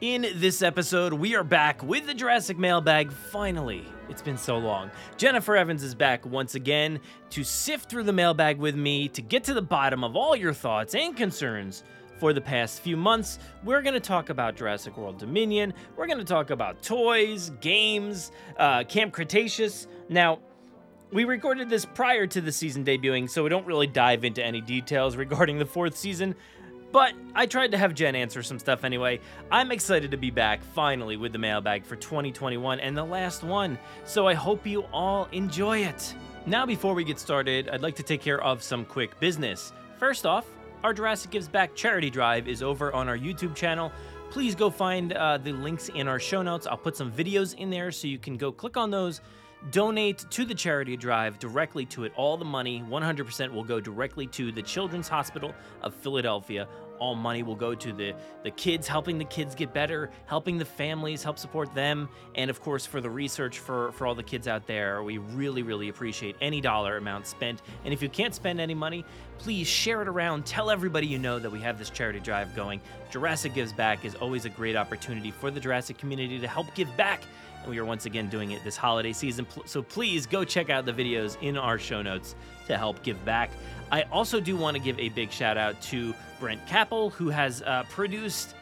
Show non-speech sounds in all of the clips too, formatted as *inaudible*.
In this episode, we are back with the Jurassic Mailbag finally. It's been so long. Jennifer Evans is back once again to sift through the mailbag with me to get to the bottom of all your thoughts and concerns for the past few months. We're going to talk about Jurassic World Dominion. We're going to talk about toys, games, uh, Camp Cretaceous. Now, we recorded this prior to the season debuting, so we don't really dive into any details *laughs* regarding the fourth season. But I tried to have Jen answer some stuff anyway. I'm excited to be back finally with the mailbag for 2021 and the last one, so I hope you all enjoy it. Now, before we get started, I'd like to take care of some quick business. First off, our Jurassic Gives Back charity drive is over on our YouTube channel. Please go find uh, the links in our show notes. I'll put some videos in there so you can go click on those donate to the charity drive directly to it. All the money, 100% will go directly to the Children's Hospital of Philadelphia. All money will go to the, the kids, helping the kids get better, helping the families, help support them, and of course for the research for, for all the kids out there. We really, really appreciate any dollar amount spent. And if you can't spend any money, please share it around. Tell everybody you know that we have this charity drive going. Jurassic Gives Back is always a great opportunity for the Jurassic community to help give back we are once again doing it this holiday season. So please go check out the videos in our show notes to help give back. I also do want to give a big shout out to Brent Capel, who has uh, produced,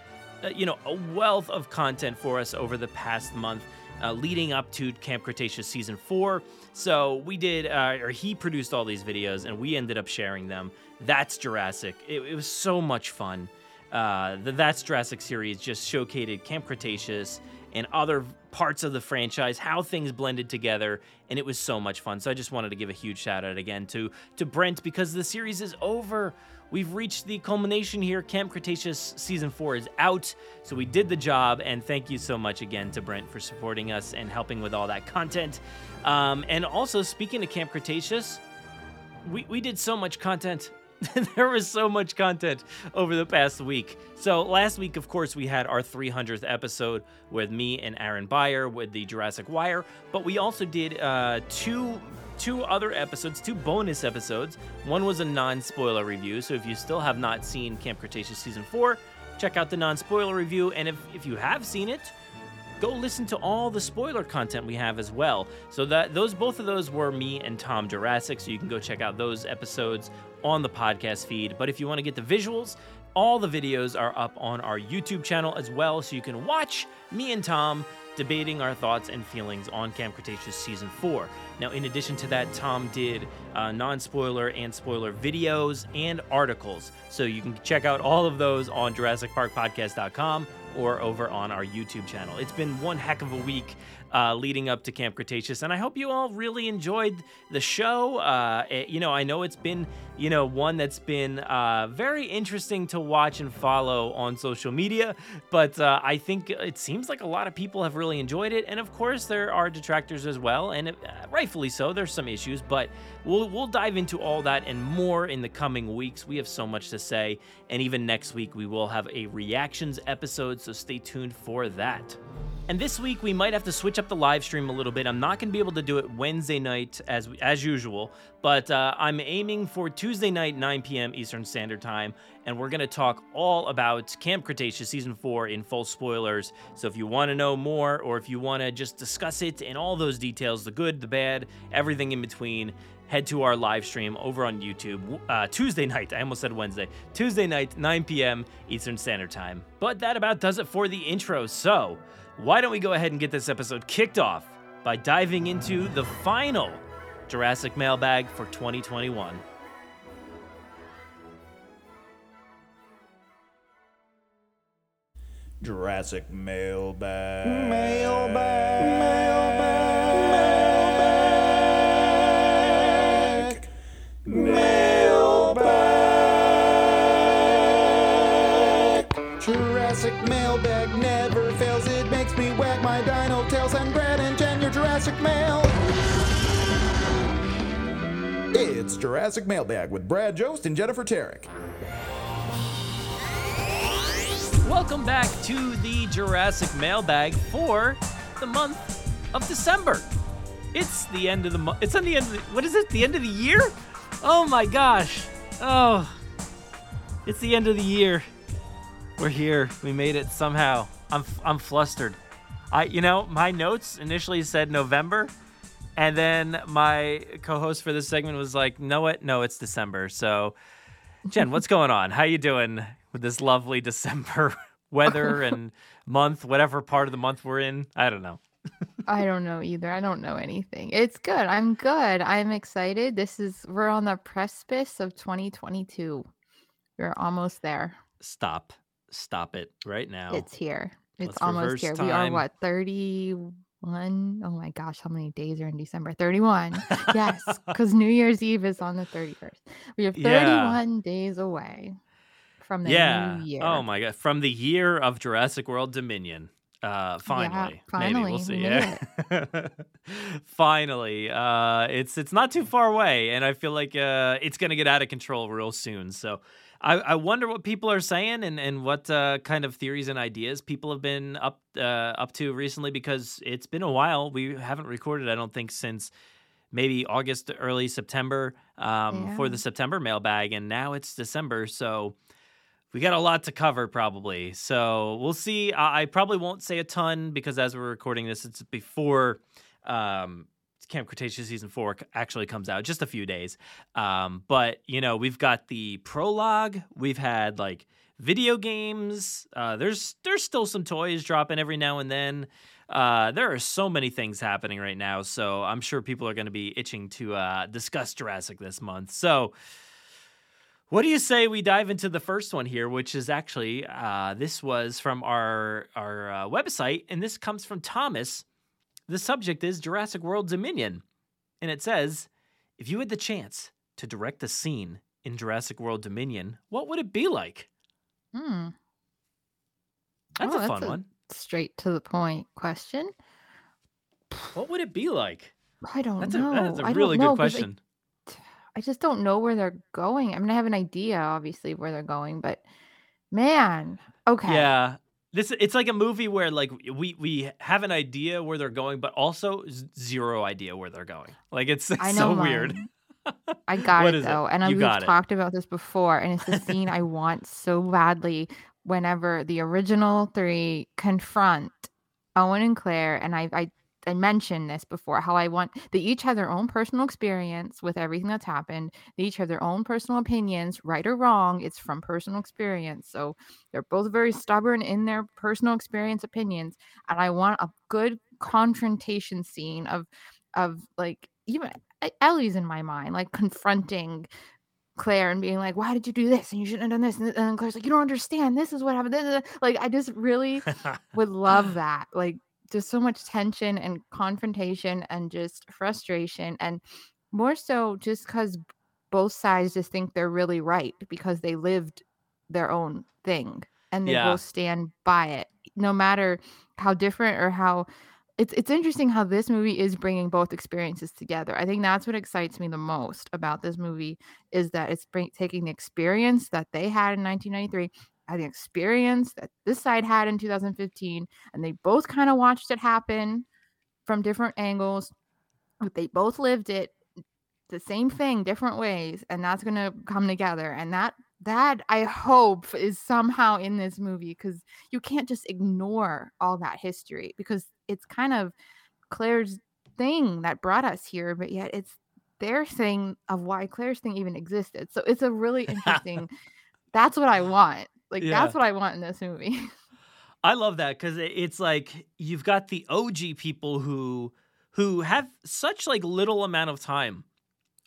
uh, you know, a wealth of content for us over the past month. Uh, leading up to Camp Cretaceous season four. So we did, uh, or he produced all these videos, and we ended up sharing them. That's Jurassic. It, it was so much fun. Uh, the That's Jurassic series just showcased Camp Cretaceous and other parts of the franchise, how things blended together, and it was so much fun. So I just wanted to give a huge shout out again to to Brent because the series is over. We've reached the culmination here. Camp Cretaceous season four is out, so we did the job. And thank you so much again to Brent for supporting us and helping with all that content. Um, and also, speaking of Camp Cretaceous, we, we did so much content *laughs* there was so much content over the past week. So last week, of course, we had our 300th episode with me and Aaron Beyer with the Jurassic Wire, but we also did uh, two two other episodes, two bonus episodes. One was a non-spoiler review, so if you still have not seen Camp Cretaceous season four, check out the non-spoiler review. And if if you have seen it, go listen to all the spoiler content we have as well. So that those both of those were me and Tom Jurassic, so you can go check out those episodes on the podcast feed. But if you want to get the visuals, all the videos are up on our YouTube channel as well, so you can watch me and Tom debating our thoughts and feelings on Camp Cretaceous Season 4. Now, in addition to that, Tom did uh, non spoiler and spoiler videos and articles. So you can check out all of those on JurassicParkPodcast.com or over on our YouTube channel. It's been one heck of a week uh, leading up to Camp Cretaceous, and I hope you all really enjoyed the show. Uh, it, you know, I know it's been, you know, one that's been uh, very interesting to watch and follow on social media, but uh, I think it seems like a lot of people have really enjoyed it, and of course there are detractors as well, and it, rightfully so. There's some issues, but we'll we'll dive into all that and more in the coming weeks. We have so much to say, and even next week we will have a reactions episode, so stay tuned for that. And this week we might have to switch up the live stream a little bit. I'm not going to be able to do it Wednesday night as as usual, but uh, I'm aiming for Tuesday night 9 p.m. Eastern Standard Time, and we're going to talk all about Camp Cretaceous season four in full spoilers. So if you want to know more, or if you want to just discuss it and all those details, the good, the bad, everything in between, head to our live stream over on YouTube uh, Tuesday *laughs* night. I almost said Wednesday. Tuesday night, 9 p.m. Eastern Standard Time. But that about does it for the intro. So why don't we go ahead and get this episode kicked off by diving into the final Jurassic mailbag for 2021. Jurassic mailbag. Mailbag. Mailbag. Mailbag. It's Jurassic Mailbag with Brad Jost and Jennifer Tarrick. Welcome back to the Jurassic mailbag for the month of December. It's the end of the month. It's on the end of the, what is it? The end of the year? Oh my gosh. Oh. It's the end of the year. We're here. We made it somehow. I'm I'm flustered. I you know, my notes initially said November and then my co-host for this segment was like, "No what? No, it's December." So Jen, what's going on? How you doing with this lovely December *laughs* weather *laughs* and month, whatever part of the month we're in? I don't know. I don't know either. I don't know anything. It's good. I'm good. I'm excited. This is we're on the precipice of 2022. We're almost there. Stop. Stop it right now. It's here. It's Let's almost here. We are what what 31. Oh my gosh, how many days are in December? 31. yes, *laughs* because New Year's Eve is on the 31st. We have Yeah. 31 days away from the yeah. new year. Oh my god. From the year of Jurassic World Dominion. Uh finally. Maybe finally, we'll see. Yeah. *laughs* finally. Uh it's it's not too far away and I feel like uh it's gonna get out of control real soon. So I, I wonder what people are saying and, and what uh, kind of theories and ideas people have been up uh, up to recently because it's been a while. We haven't recorded, I don't think, since maybe August, early September um, for the September mailbag, and now it's December, so we got a lot to cover probably. So we'll see. I, I probably won't say a ton because as we're recording this, it's before um, Camp Cretaceous season four actually comes out, just a few days. Um, but you know, we've got the prologue. We've had like video games. Uh, there's there's still some toys dropping every now and then. Uh, there are so many things happening right now, so I'm sure people are going to be itching to uh, discuss Jurassic this month. So, what do you say we dive into the first one here, which is actually uh, this was from our our uh, website, and this comes from Thomas. The subject is Jurassic World Dominion, and it says, "If you had the chance to direct a scene in Jurassic World Dominion, what would it be like?" Hmm. That's Oh, a that's fun a- one. Straight to the point question. What would it be like? I don't That's a know. that's a I really know, good 'cause I- question. I just don't know where they're going. I mean, I have an idea, obviously, where they're going, but man, okay. Yeah. This it's like a movie where like we we have an idea where they're going, but also zero idea where they're going. Like it's, it's so weird. I got it is it? though, and I, we've it. talked about this before, and it's the *laughs* scene I want so badly. Whenever the original three confront Owen and Claire, and I, I, I mentioned this before, how I want they each have their own personal experience with everything that's happened. They each have their own personal opinions, right or wrong. It's from personal experience, so they're both very stubborn in their personal experience opinions, and I want a good confrontation scene of, of like even Ellie's in my mind, like confronting Claire and being like, "Why did you do this? And you shouldn't have done this." And then Claire's like, "You don't understand. This is what happened." da, da, da." Like, I just really *laughs* would love that. Like, just so much tension and confrontation and just frustration, and more so just because both sides just think they're really right because they lived their own thing and they Yeah. both stand by it, no matter how different or how it's it's interesting how this movie is bringing both experiences together. I think that's what excites me the most about this movie is that it's bring, taking the experience that they had in 1993 the experience that this side had in 2015 and they both kind of watched it happen from different angles but they both lived it the same thing different ways and that's going to come together and that that i hope is somehow in this movie because you can't just ignore all that history because it's kind of claire's thing that brought us here but yet it's their thing of why claire's thing even existed so it's a really *laughs* interesting that's what i want like Yeah. that's what i want in this movie *laughs* I love that because it's like you've got the OG people who who have such like little amount of time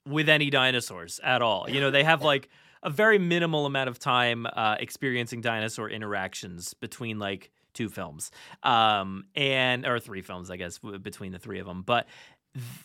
with any dinosaurs at all. You know, they have like a very minimal amount of time uh, experiencing dinosaur interactions between like two films, um, and or three films, I guess, w- between the three of them. But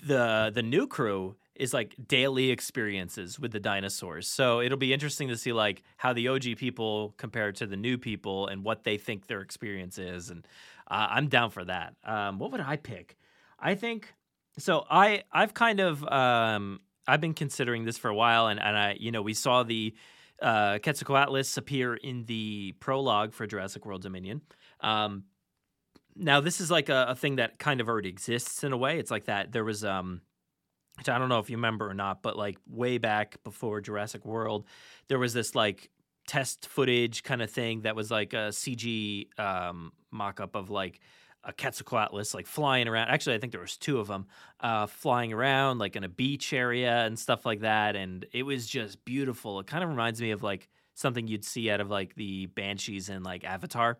the the new crew is like daily experiences with the dinosaurs. So it'll be interesting to see like how the OG people compare to the new people and what they think their experience is. And uh, I'm down for that. Um, what would I pick? I think so. I I've kind of um, I've been considering this for a while, and and I you know we saw the uh, Quetzalcoatlus appear in the prologue for Jurassic World Dominion. Um, now this is like a, a thing that kind of already exists in a way. It's like that there was um which I don't know if you remember or not, but like way back before Jurassic World, there was this like test footage kind of thing that was like a CG um, mock up of like a Quetzalcoatlus like flying around. Actually, I think there was two of them uh, flying around like in a beach area and stuff like that, and it was just beautiful. It kind of reminds me of like something you'd see out of like the Banshees and like Avatar.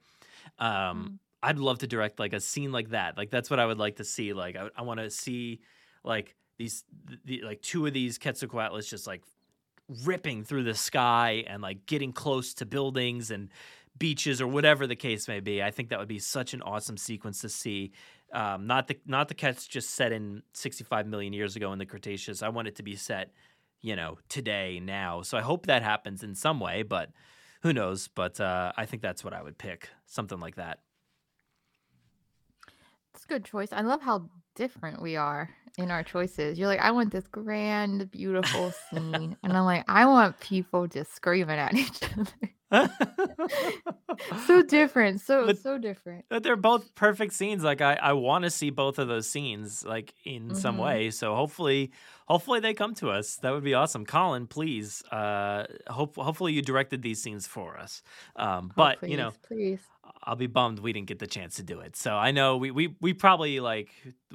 Um, Mm. I'd love to direct like a scene like that. Like that's what I would like to see. Like I, I want to see like these the, like two of these Quetzalcoatlus just like ripping through the sky and like getting close to buildings and beaches or whatever the case may be. I think that would be such an awesome sequence to see. Um, not the not the Quetz just set in 65 million years ago in the Cretaceous. I want it to be set, you know, today now. So I hope that happens in some way, but who knows? But uh, I think that's what I would pick, something like that. It's a good choice. I love how different we are in our choices. You're like, I want this grand, beautiful *laughs* scene. and I'm like, I want people just screaming at *laughs* each other. So different. So, But- so different. But they're both perfect scenes. Like I, I want to see both of those scenes, like in some Mhm. way. So hopefully, hopefully they come to us. That would be awesome. Colin, please. Uh, hope hopefully you directed these scenes for us. Um, Oh, but you know, please. I'll be bummed we didn't get the chance to do it. So I know we we we probably like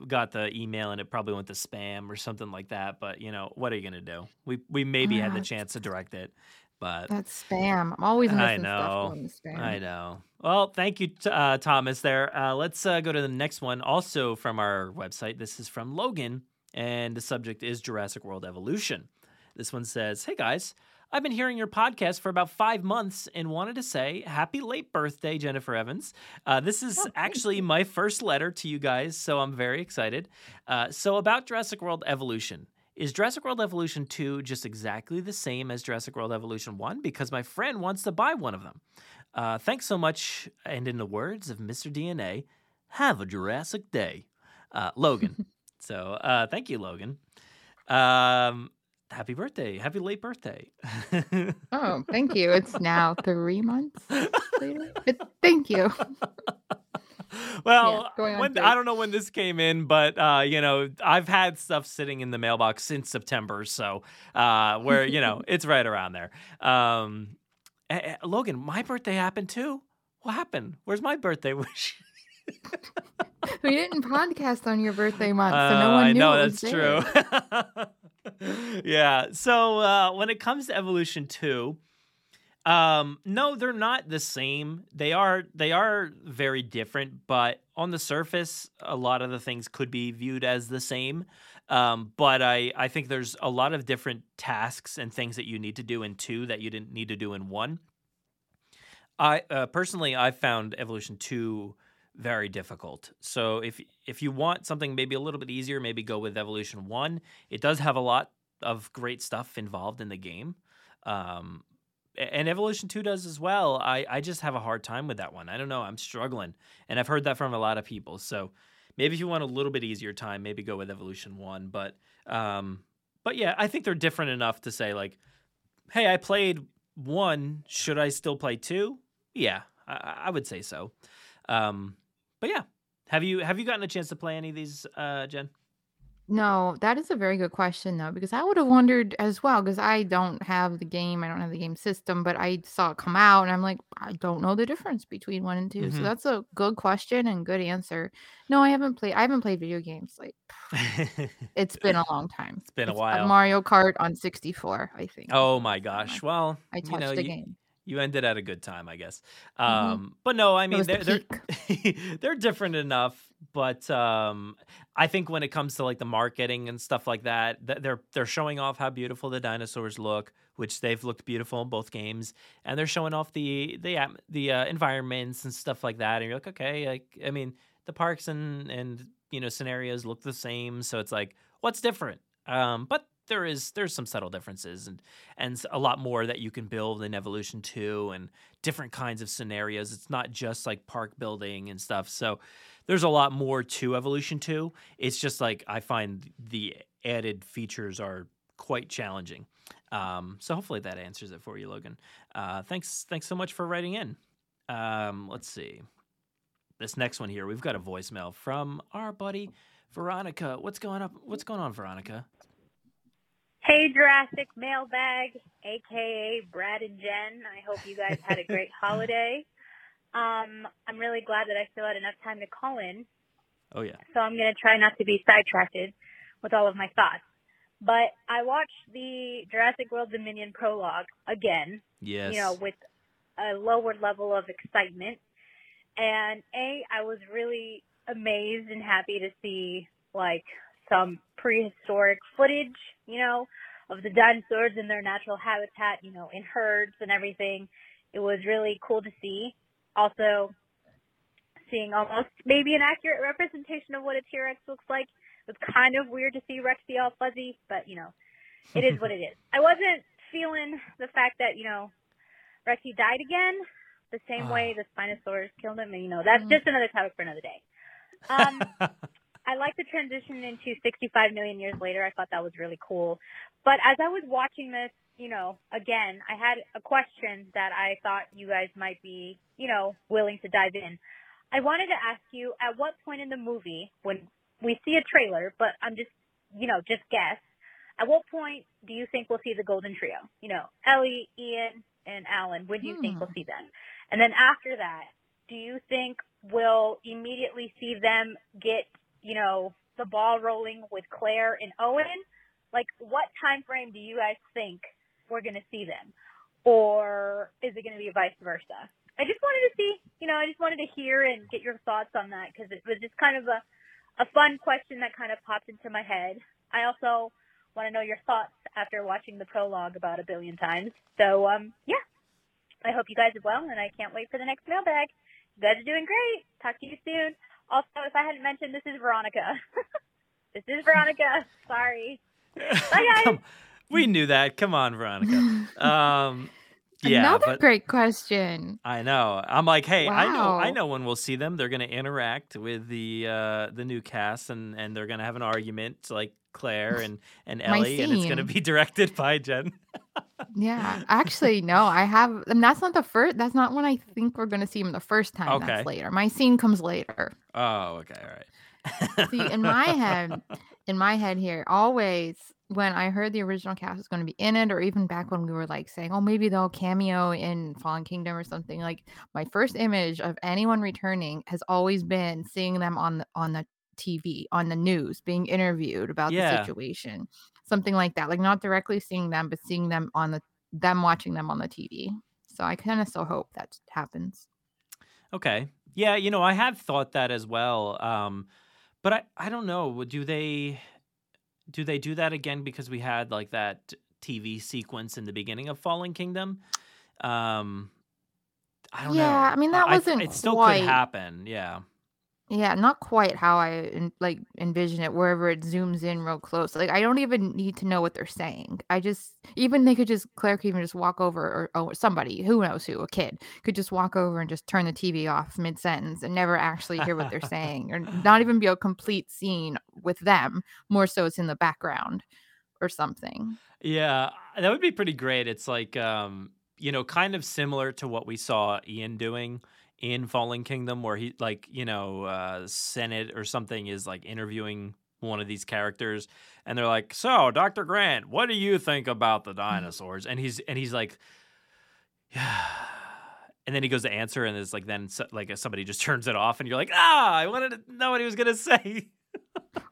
got the email and it probably went to spam or something like that. But you know, what are you gonna do? We we maybe had the chance to direct it, but That's spam. I'm always missing I stuff know. going to spam. I know. Well, thank you, uh, Thomas. There. Uh, let's uh, go to the next one. Also from our website. This is from Logan, and the subject is Jurassic World Evolution. This one says, "Hey guys." I've been hearing your podcast for about five months and wanted to say happy late birthday, Jennifer Evans. Uh, this is Oh, actually my first letter to you guys, so I'm very excited. Uh, so, about Jurassic World Evolution. Is Jurassic World Evolution 2 just exactly the same as Jurassic World Evolution 1? Because my friend wants to buy one of them. Uh, thanks so much. And in the words of Mr. DNA, have a Jurassic day. Uh, Logan. *laughs* so uh, thank you, Logan. Um, happy birthday. Happy late birthday. Oh, thank you. It's now *laughs* three months later. It, thank you. *laughs* *laughs* well, on when. I don't know when this came in, but uh, you know, I've had stuff sitting in the mailbox since September, so uh, where you know *laughs* it's right around there. Um, eh, Logan, my birthday happened too. What happened? Where's my birthday *laughs* wish? We didn't podcast on your birthday month, so no Uh, one I knew that's true. yeah. So uh, when it comes to Evolution Two, um, no, they're not the same. They are they are very different, but on the surface, a lot of the things could be viewed as the same. Um, but I I think there's a lot of different tasks and things that you need to do in two that you didn't need to do in one. I uh, personally I found Evolution Two very difficult. So if if you want something maybe a little bit easier, maybe go with Evolution One. It does have a lot of great stuff involved in the game, um, and Evolution Two does as well. I I just have a hard time with that one. I don't know. I'm struggling, and I've heard that from a lot of people. So maybe if you want a little bit easier time, maybe go with Evolution One. But um, but yeah, I think they're different enough to say like, hey, I played one. Should I still play two? Yeah, I, I would say so. Um, but yeah, have you have you gotten a chance to play any of these, uh, Jen? No, that is a very good question though, because I would have wondered as well, because I don't have the game, I don't have the game system, but I saw it come out and I'm like, I don't know the difference between one and 2 Mhm. So that's a good question and good answer. No, I haven't played I haven't played video games. Like *laughs* it's been a long time. It's been a It's while. Mario Kart on 64, I think. oh my gosh! Well, I, I you touched know, the you, game. you ended at a good time, I guess. Mhm. Um, but no, I mean they're they're, *laughs* they're different enough. But um, I think when it comes to like the marketing and stuff like that, th- they're they're showing off how beautiful the dinosaurs look, which they've looked beautiful in both games, and they're showing off the the the uh, environments and stuff like that. And you're like, okay, like I mean, the parks and and you know scenarios look the same, so it's like, what's different? Um, but there is there's some subtle differences and and a lot more that you can build in Evolution 2 and different kinds of scenarios. It's not just like park building and stuff. So there's a lot more to Evolution 2. It's just like I find the added features are quite challenging. Um, so hopefully that answers it for you, Logan. Uh, thanks thanks so much for writing in. Um, let's see. This next one here, we've got a voicemail from our buddy Veronica. What's going up? What's going on, Veronica? Hey, Jurassic Mailbag, aka Brad and Jen. I hope you guys had a great holiday. *laughs* Um, I'm really glad that I still had enough time to call in, Oh yeah. so I'm going to try not to be sidetracked with all of my thoughts. But I watched the Jurassic World Dominion prologue again, Yes. you know, with a lower level of excitement. And A, I was really amazed and happy to see like some prehistoric footage, you know, of the dinosaurs in their natural habitat, you know, in herds and everything. It was really cool to see. Also, seeing almost maybe an accurate representation of what a T-Rex looks like. It was kind of weird to see Rexy all fuzzy, but you know, it is what it is. I wasn't feeling the fact that, you know, Rexy died again the same Ah. way the Spinosaurus killed him. And, you know, that's just another topic for another day. Um, *laughs* I like the transition into 65 million years later. I thought that was really cool. But as I was watching this, you know, again, I had a question that I thought you guys might be, you know, willing to dive in. I wanted to ask you at what point in the movie, when we see a trailer, but I'm just, you know, just guess, at what point do you think we'll see the Golden Trio? You know, Ellie, Ian, and Alan. When do you think we'll hmm. see them? And then after that, do you think we'll immediately see them get, you know, the ball rolling with Claire and Owen? Like, what time frame do you guys think we're going to see them? Or is it going to be vice versa? I just wanted to see, you know, I just wanted to hear and get your thoughts on that because it was just kind of a, a fun question that kind of popped into my head. I also want to know your thoughts after watching the prologue about a billion times. So, um, yeah, I hope you guys are well, and I can't wait for the next mailbag. You guys are doing great. Talk to you soon. Also, if I hadn't mentioned, this is Veronica. *laughs* this is Veronica. Sorry. *laughs* Bye, guys. We knew that. Come on, Veronica. Um, *laughs* yeah, Another but great question. I know. I'm like, hey, I know, I know when we'll see them. They're gonna interact with the uh, the new cast, and and they're gonna have an argument, like Claire and and *laughs* Ellie, and it's gonna be *laughs* directed by Jen. Yeah, actually, no, I have, and that's not the first. That's not when I think we're gonna see him the first time. Okay. That's later. My scene comes later. Oh, okay, all right. See, in my head, in my head here, always when I heard the original cast was going to be in it, or even back when we were like saying, "Oh, maybe they'll cameo in Fallen Kingdom or something," like my first image of anyone returning has always been seeing them on the on the TV, on the news, being interviewed about Yeah. the situation, something like that. Like not directly seeing them, but seeing them on the them watching them on the TV. So I kind of still hope that happens. Okay. Yeah, you know, I have thought that as well. Um, but I, I don't know. Do they do they do that again because we had like that TV sequence in the beginning of Fallen Kingdom? Um, I don't know. Yeah, I mean, that I- wasn't it still quite- could happen. Yeah. Yeah, not quite how I en- like envision it. Wherever it zooms in real close, like I don't even need to know what they're saying. I just even they could just Claire could even just walk over, or oh somebody who knows who, a kid could just walk over and just turn the TV off mid sentence and never actually hear what they're *laughs* saying, or not even be a complete scene with them. More so, it's in the background or something. Yeah, that would be pretty great. It's like um, you know, kind of similar to what we saw Ian doing in Fallen Kingdom where he like, you know, uh Senate or something is like interviewing one of these characters and they're like, "So, Dr. Grant, what do you think about the dinosaurs?" And he's and he's like yeah. *sighs* And then he goes to answer, and it's like then so, like somebody just *laughs* turns it off, and you're like, ah, I wanted to know what he was gonna *laughs* say.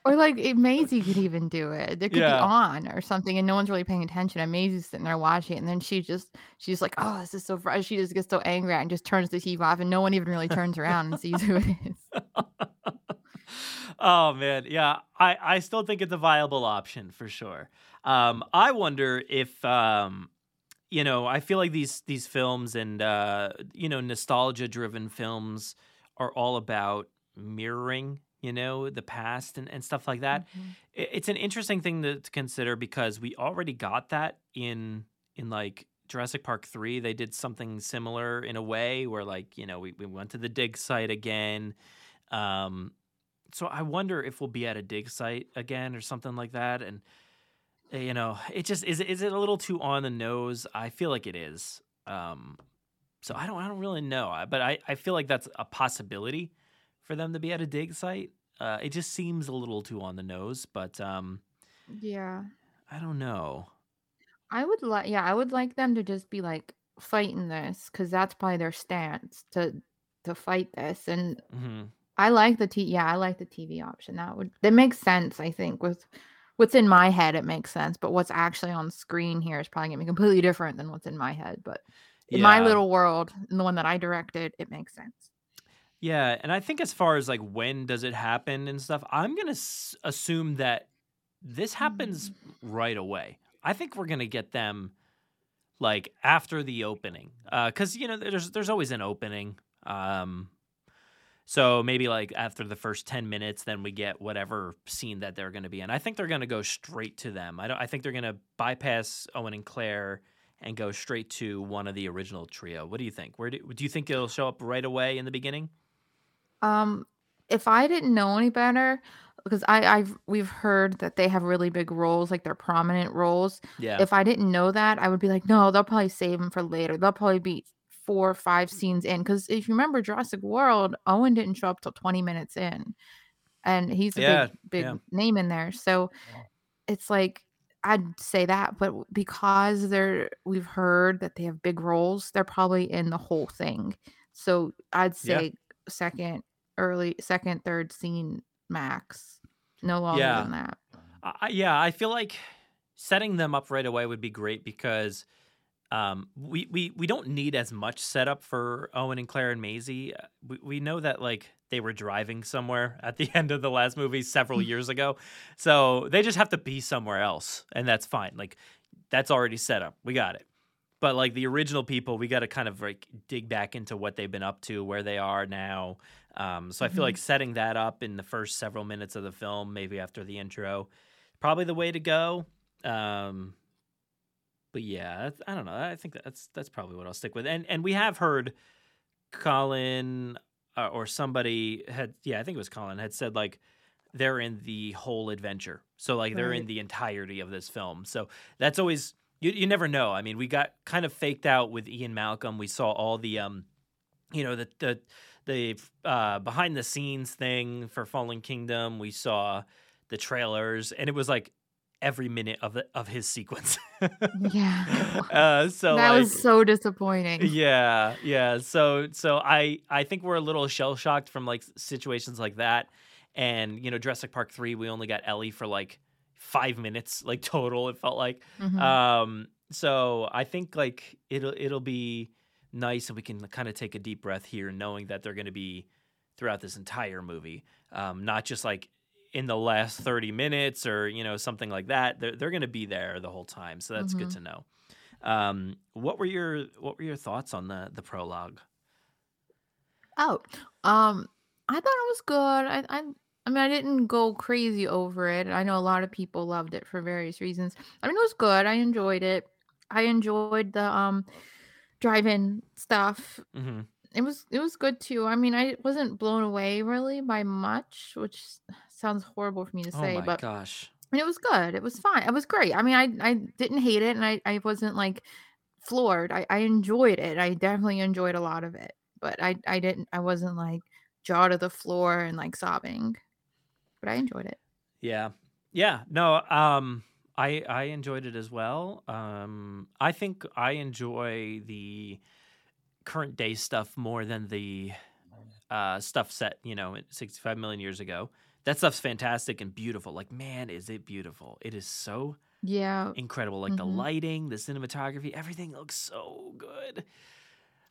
Or like eh, Maisie could even do it. It could Yeah. be on or something, and no one's really paying attention. And Maisie's sitting there watching it, and then she just she's like, "Oh, this is so fr-. She just gets so angry and just turns the TV off, and no one even really turns around and sees who it is. *laughs* oh man, yeah. I I still think it's a viable option for sure. Um, I wonder if um, you know, I feel like these these films and uh, you know, nostalgia driven films are all about mirroring you know the past and, and stuff like that Mhm. I- it's an interesting thing to, to consider because we already got that in in like jurassic park 3 they did something similar in a way where like you know we, we went to the dig site again. Um so i wonder if we'll be at a dig site again or something like that. And uh, you know it just is it- is it a little too on the nose? I feel like it is. Um so i don't i don't really know. But i i feel like that's a possibility for them to be at a dig site uh it just seems a little too on the nose but um Yeah. i don't know I would like yeah, I would like them to just be like fighting this cuz that's probably their stance to to fight this and hmm I like the T yeah, I like the TV option. That would that makes sense, I think, with what's in my head it makes sense, but what's actually on screen here is probably going to be completely different than what's in my head, but in my little world, in the one that I directed, it makes sense. Yeah, and I think as far as like when does it happen and stuff, I'm gonna s- assume that this happens right away. I think we're gonna get them like after the opening, because you know there's there's always an opening. Um, so maybe like after the first ten minutes, then we get whatever scene that they're gonna be in. I think they're gonna go straight to them. I don't. I think they're gonna bypass Owen and Claire and go straight to one of the original trio. What do you think? Where do, do you think it'll show up right away in the beginning? Um if I didn't know any better because I I've we've heard that they have really big roles, like they're prominent roles. Yeah. If I didn't know that, I would be like, no, they'll probably save them for later. They'll probably be four or five scenes in. Because if you remember Jurassic World, Owen didn't show up till 20 minutes in. And he's a Yeah, big, big yeah. name in there. So it's like I'd say that, but because they're we've heard that they have big roles, they're probably in the whole thing. So I'd Yeah. Second, early, second, third scene max. No longer Yeah. than that. I, I- yeah, I feel like setting them up right away would be great because um, we, we we don't need as much setup for Owen and Claire and Maisie. Uh, We, we know that like they were driving somewhere at the *laughs* end of the last movie several *laughs* years ago, so they just have to be somewhere else, and that's fine. Like that's already set up. We got it. But like the original people, we got to kind of like dig back into what they've been up to, where they are now. Um, so I feel Mhm. like setting that up in the first several minutes of the film, maybe after the intro, probably the way to go. Um, but yeah, I don't know. I think that's that's probably what I'll stick with. And and we have heard Colin uh, or somebody had yeah, I think it was Colin had said like they're in the whole adventure. So like they're in the entirety of this film. So that's always you, you never know. I mean, we got kind of faked out with Ian Malcolm. We saw all the um you know the the the uh behind the scenes thing for Fallen Kingdom. We saw the trailers and it was like every minute of the, of his sequence. Yeah. *laughs* Uh so that like was so disappointing. yeah, yeah. So so I I think we're a little shell shocked from like situations like that. And you know, Jurassic Park 3, we only got Ellie for like 5 minutes like total it felt like. Mhm. Um so I think like it'll it'll be nice and we can kind of take a deep breath here knowing that they're going to be throughout this entire movie. Um not just like in the last 30 minutes or you know something like that. They're they're going to be there the whole time. So that's good Mhm. to know. Um, what were your what were your thoughts on the the prologue? Oh, um, I thought it was good. I, I, I mean, I didn't go crazy over it. I know a lot of people loved it for various reasons. I mean, it was good. I enjoyed it. I enjoyed the um, drive-in stuff. hmm It was it was good too. I mean, I wasn't blown away really by much, which sounds horrible for me to Oh say, my but gosh! and it was good. It was fine. It was great. I mean, I I didn't hate it, and I I wasn't like floored. I I enjoyed it. I definitely enjoyed a lot of it, but I I didn't. I wasn't like jaw to the floor and like sobbing, but I enjoyed it. Yeah, yeah. No, um, I I enjoyed it as well. Um, I think I enjoy the current day stuff more than the uh stuff set you know 65 million years ago. That stuff's fantastic and beautiful. Like, man, is it beautiful! It is so Yeah. incredible. Like the Mhm. lighting, the cinematography, everything looks so good.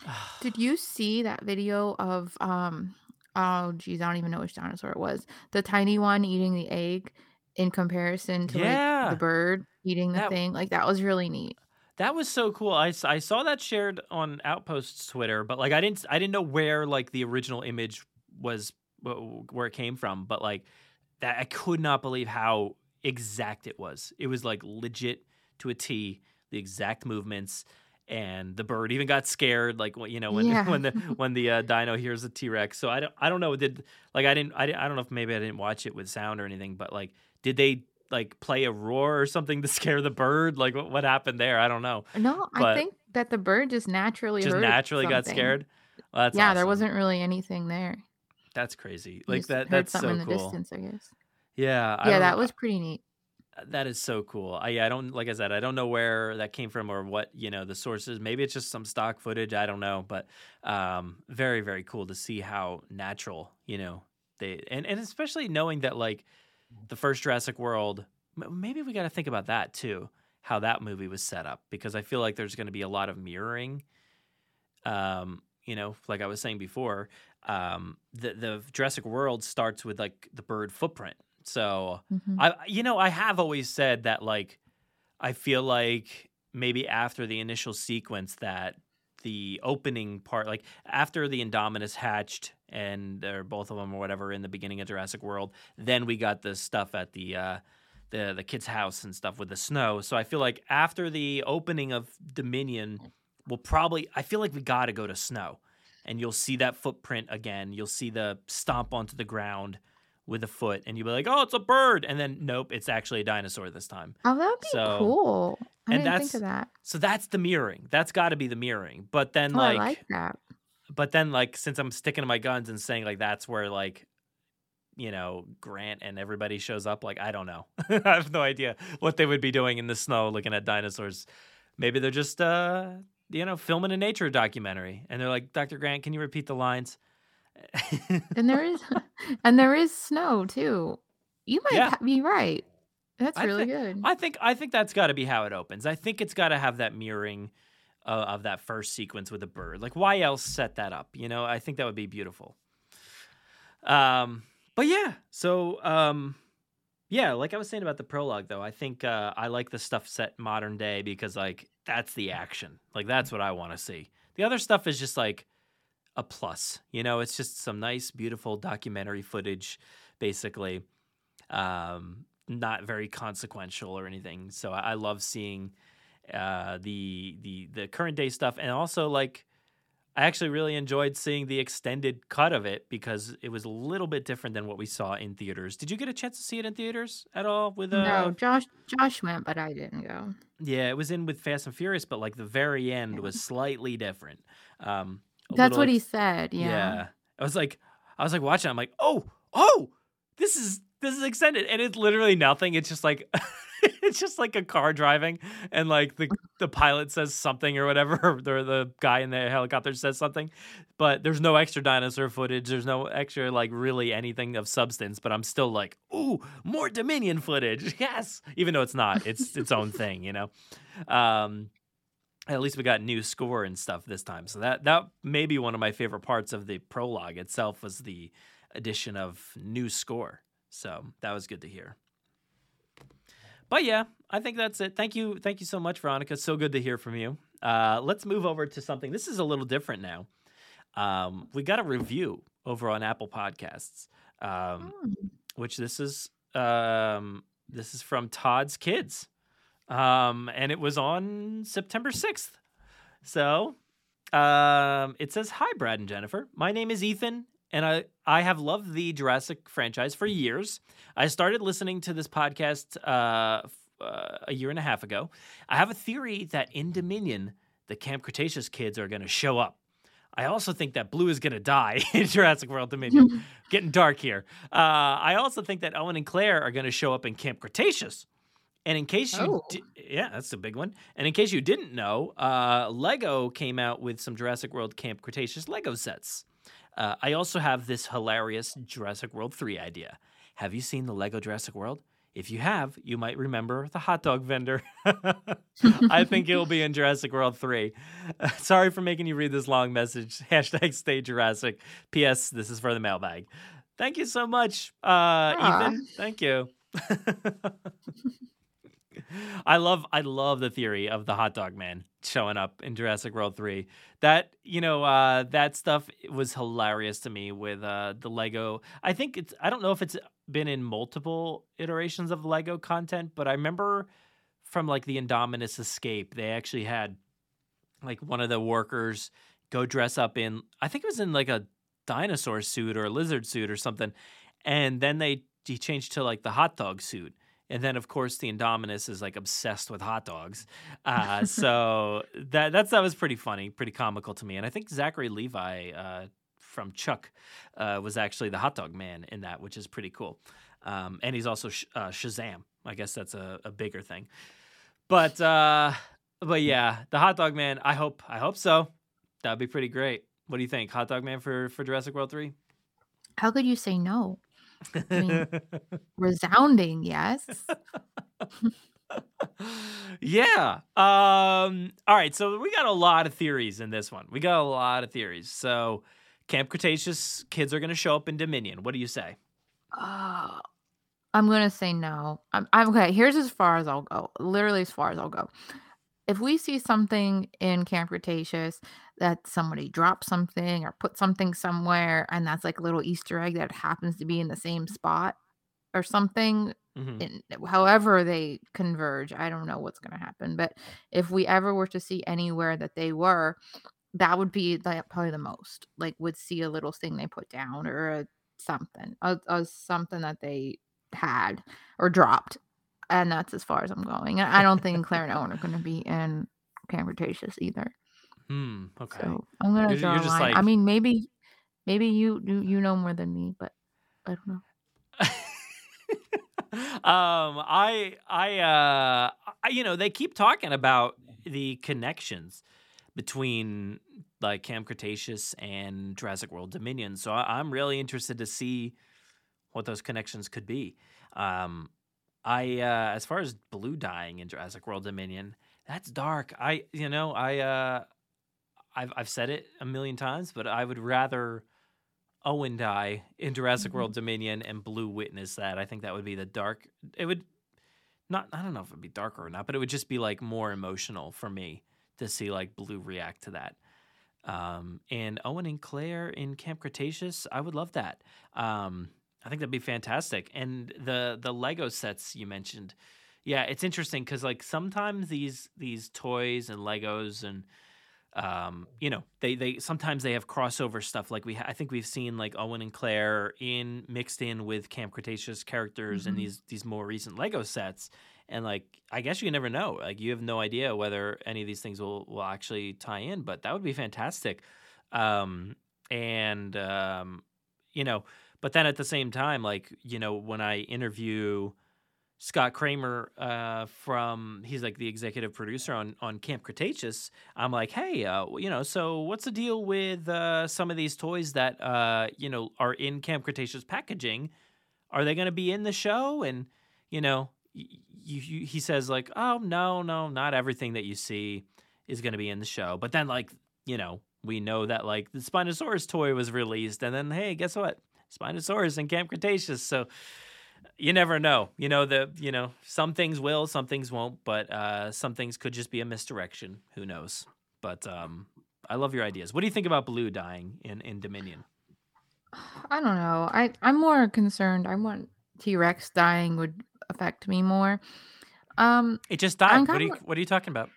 *sighs* Did you see that video of um oh geez, I don't even know which dinosaur it was. The tiny one eating the egg in comparison to like the bird eating the That- thing. Like that was really neat. That was so cool. I, I saw that shared on Outpost's Twitter, but like I didn't I didn't know where like the original image was where it came from, but like that I could not believe how exact it was. It was like legit to a T, the exact movements and the bird even got scared like you know when *laughs* Yeah. when the when the uh, dino hears the T-Rex. So I don't I don't know did like I didn't I, didn't, I don't know if maybe I didn't watch it with sound or anything, but like did they like play a roar or something to *laughs* scare the bird? Like what, what happened there? I don't know No, But- I think that the bird just naturally just naturally got scared. Well, that's yeah, there wasn't really anything there. That's crazy. Like that. That's something so in the cool. distance, I guess. Yeah. I Yeah, that was pretty neat. That is so cool. I, I don't like I said. I don't know where that came from or what you know the sources. Maybe it's just some stock footage. I don't know, but um, very very cool to see how natural you know they and and especially knowing that like the first Jurassic World. Maybe we got to think about that too. How that movie was set up because I feel like there's going to be a lot of mirroring. Um, you know, like I was saying before, um, the the Jurassic World starts with like the bird footprint. So Mhm. I you know, I have always said that like I feel like maybe after the initial sequence that the opening part like after the Indominus hatched and they're both of them or whatever in the beginning of Jurassic World, then we got the stuff at the uh the the kid's house and stuff with the snow. So I feel like after the opening of Dominion, we'll probably I feel like we got to go to snow. And you'll see that footprint again. You'll see the stomp onto the ground with a foot and you'd be like, "Oh, it's a bird." And then nope, it's actually a dinosaur this time. Oh, that would be So- cool. I and didn't that's- think of that. So that's the mirroring. That's got to be the mirroring. But then Oh, like, I like that. but then like since I'm sticking to my guns and saying like that's where like you know, Grant and everybody shows up, like I don't know. *laughs* I have no idea what they would be doing in the snow looking at dinosaurs. Maybe they're just uh you know, filming a nature documentary and they're like, "Dr. Grant, can you repeat the lines?" And there is *laughs* and there is snow too. You might Yeah. be right. That's I really thi- good. I think I think that's got to be how it opens. I think it's got to have that mirroring uh, of that first sequence with the bird. Like, why else set that up? You know, I think that would be beautiful. Um, but yeah, so um, yeah, like I was saying about the prologue, though, I think uh, I like the stuff set modern day because like that's the action. Like that's what I want to see. The other stuff is just like a plus. You know, it's just some nice, beautiful documentary footage, basically. Um, not very consequential or anything. So I, I love seeing uh, the the the current day stuff, and also like I actually really enjoyed seeing the extended cut of it because it was a little bit different than what we saw in theaters. Did you get a chance to see it in theaters at all? With uh, no, Josh Josh went, but I didn't go. yeah, it was in with Fast and Furious, but like the very end was slightly different. Um, That's little what he said. Yeah. I was like, I was like watching. I'm like, oh, oh, this is this is extended, and it's literally nothing. It's just like, *laughs* it's just like a car driving, and like the *laughs* the pilot says something or whatever, or *laughs* the the guy in the helicopter says something, but there's no extra dinosaur footage. There's no extra like really anything of substance. But I'm still like, ooh, more Dominion footage, yes, even though it's not. It's its own thing, you know. Um, at least we got new score and stuff this time. So that that may be one of my favorite parts of the prologue itself was the addition of new score. So that was good to hear. But yeah, I think that's it. Thank you, thank you so much, Veronica. So good to hear from you. Uh, let's move over to something. This is a little different now. Um, we got a review over on Apple Podcasts, um, which this is um, this is from Todd's Kids um, and it was on September 6th. So um, it says, Hi, Brad and Jennifer. My name is Ethan, and I, I have loved the Jurassic franchise for years. I started listening to this podcast uh, f- uh, a year and a half ago. I have a theory that in Dominion, the Camp Cretaceous kids are going to show up. I also think that Blue is going to die *laughs* in Jurassic World Dominion. *laughs* Getting dark here. Uh, I also think that Owen and Claire are going to show up in Camp Cretaceous. And in case you, Oh. di- yeah, that's a big one. And in case you didn't know, uh, Lego came out with some Jurassic World Camp Cretaceous Lego sets. Uh, I also have this hilarious Jurassic World 3 idea. Have you seen the Lego Jurassic World? If you have, you might remember the hot dog vendor. *laughs* I think it will be in Jurassic World 3. *laughs* sorry for making you read this long message. *laughs* Hashtag stay Jurassic. P.S. This is for the mailbag. Thank you so much, uh, Ethan. Thank you. *laughs* I love I love the theory of the hot dog man showing up in Jurassic World 3. That, you know, uh that stuff was hilarious to me with uh the Lego. I think it's I don't know if it's been in multiple iterations of Lego content, but I remember from like the Indominus Escape, they actually had like one of the workers go dress up in I think it was in like a dinosaur suit or a lizard suit or something. And then they he changed to like the hot dog suit and then of course the Indominus is like obsessed with hot dogs. Uh, so *laughs* that that's that was pretty funny, pretty comical to me. And I think Zachary Levi uh, from Chuck uh, was actually the hot dog man in that, which is pretty cool. Um, and he's also sh- uh, Shazam. I guess that's a, a bigger thing. But uh, but yeah, the hot dog man. I hope I hope so. That'd be pretty great. What do you think, Hot Dog Man for for Jurassic World three? How could you say no? I mean, *laughs* resounding yes. *laughs* yeah. Um, all right. So we got a lot of theories in this one. We got a lot of theories. So Camp Cretaceous kids are going to show up in Dominion. What do you say? Uh, I'm going to say no. I'm, I'm okay. Here's as far as I'll go. Literally as far as I'll go. If we see something in Camp Cretaceous that somebody dropped something or put something somewhere and that's like a little Easter egg that happens to be in the same spot or something. Mhm. In, however they converge, I don't know what's going to happen. But if we ever were to see anywhere that they were, that would be like probably the most. Like would see a little thing they put down or a something, a, a something that they had or dropped, and that's as far as I'm going. I don't think Claire and Owen are going to be in Cretaceous either. Hmm. Okay. So I'm gonna You're- draw you're a just line. I mean, maybe, maybe you you you know more than me, but I don't know. *laughs* um, I, I, uh, I, you know, they keep talking about the connections between like Camp Cretaceous and Jurassic World Dominion. So I, I'm really interested to see what those connections could be. Um, I, uh, as far as blue dying in Jurassic World Dominion, that's dark. I, you know, I, uh, I've, I've said it a million times, but I would rather Owen die in Jurassic World Dominion and Blue witness that. I think that would be the dark. It would not. I don't know if it'd be darker or not, but it would just be like more emotional for me to see like Blue react to that. Um, and Owen and Claire in Camp Cretaceous, I would love that. Um, I think that'd be fantastic. And the the Lego sets you mentioned, yeah, it's interesting because like sometimes these these toys and Legos and um, you know, they they sometimes they have crossover stuff. Like we, ha- I think we've seen like Owen and Claire in mixed in with Camp Cretaceous characters in Mhm. these these more recent Lego sets. And like, I guess you never know. Like, you have no idea whether any of these things will will actually tie in. But that would be fantastic. Um, and um, you know, but then at the same time, like you know, when I interview Scott Kramer uh, from he's like the executive producer on on Camp Cretaceous. I'm like, hey, uh, you know, so what's the deal with uh, some of these toys that uh, you know are in Camp Cretaceous packaging? Are they going to be in the show? And you know, y- you, he says like, oh no, no, not everything that you see is going to be in the show. But then like, you know, we know that like the Spinosaurus toy was released, and then hey, guess what? Spinosaurus in Camp Cretaceous. So you never know. You know the you know some things will, some things won't, but uh, some things could just be a misdirection. Who knows? But um, I love your ideas. What do you think about Blue dying in in Dominion? *sighs* I don't know. I I'm more concerned. I want T Rex dying would affect me more. Um, It just died. What are you What are you talking about?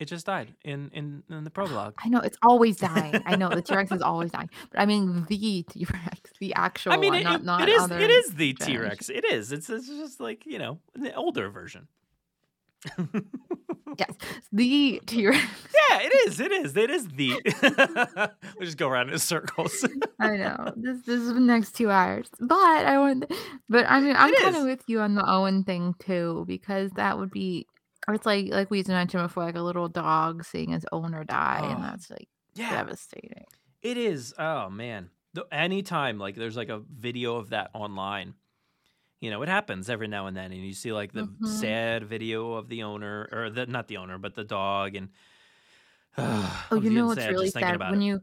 It just died in in in the prologue. I know it's always dying. I know the *laughs* T Rex is always dying, but I mean the T Rex, the actual I mean, one, it, not not it is it is the T Rex. It is. It's it's just like you know the older version. Yes, the T Rex. Yeah, it is. It is. It is the. *laughs* we just go around in circles. I know this this is the next two hours, but I want. But I mean, I'm kind of with you on the Owen thing too because that would be. Or it's like like we mentioned before, like a little dog seeing its owner die, and Oh, that's like yeah, devastating. It is. Oh man. The, anytime like there's like a video of that online, You know, it happens every now and then, and you see like the Mhm. sad video of the owner, or the not the owner, but the dog, and *sighs* Oh, I'm you know what's sad really sad about when it. you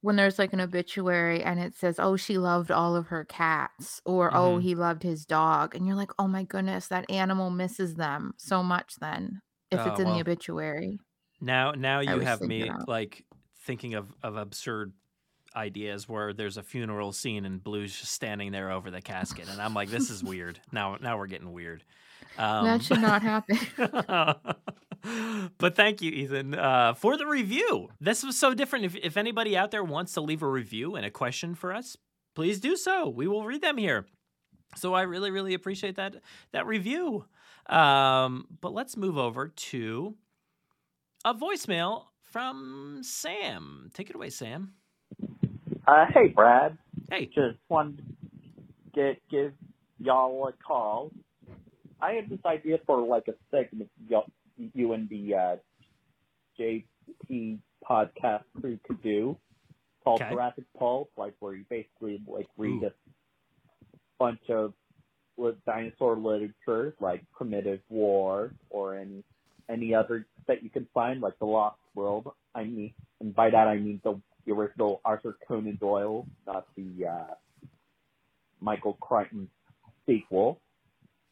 when there's like an obituary and it says, "Oh, she loved all of her cats," or "Oh, Mhm. he loved his dog," and you're like, "Oh my goodness, that animal misses them so much." Then, if Oh, it's in well. the obituary, Now, now you have me that. like thinking of of absurd ideas where there's a funeral scene and Blue's just standing there over the casket, and I'm like, this is weird. Now, now we're getting weird. Um, that should not happen. *laughs* but thank you, Ethan, uh, for the review. This was so different. If, if anybody out there wants to leave a review and a question for us, please do so. We will read them here. So I really, really appreciate that that review. Um, but let's move over to a voicemail from Sam. Take it away, Sam. Uh, hey, Brad. Hey. Just wanted to get, give y'all a call. I had this idea for like a segment you and the uh, JP podcast crew could do called Okay. Jurassic Pulp, like where you basically like read Ooh. a bunch of dinosaur literature, like Primitive War or any any other that you can find, like The Lost World. I mean, and by that I mean the, the original Arthur Conan Doyle, not the uh, Michael Crichton sequel,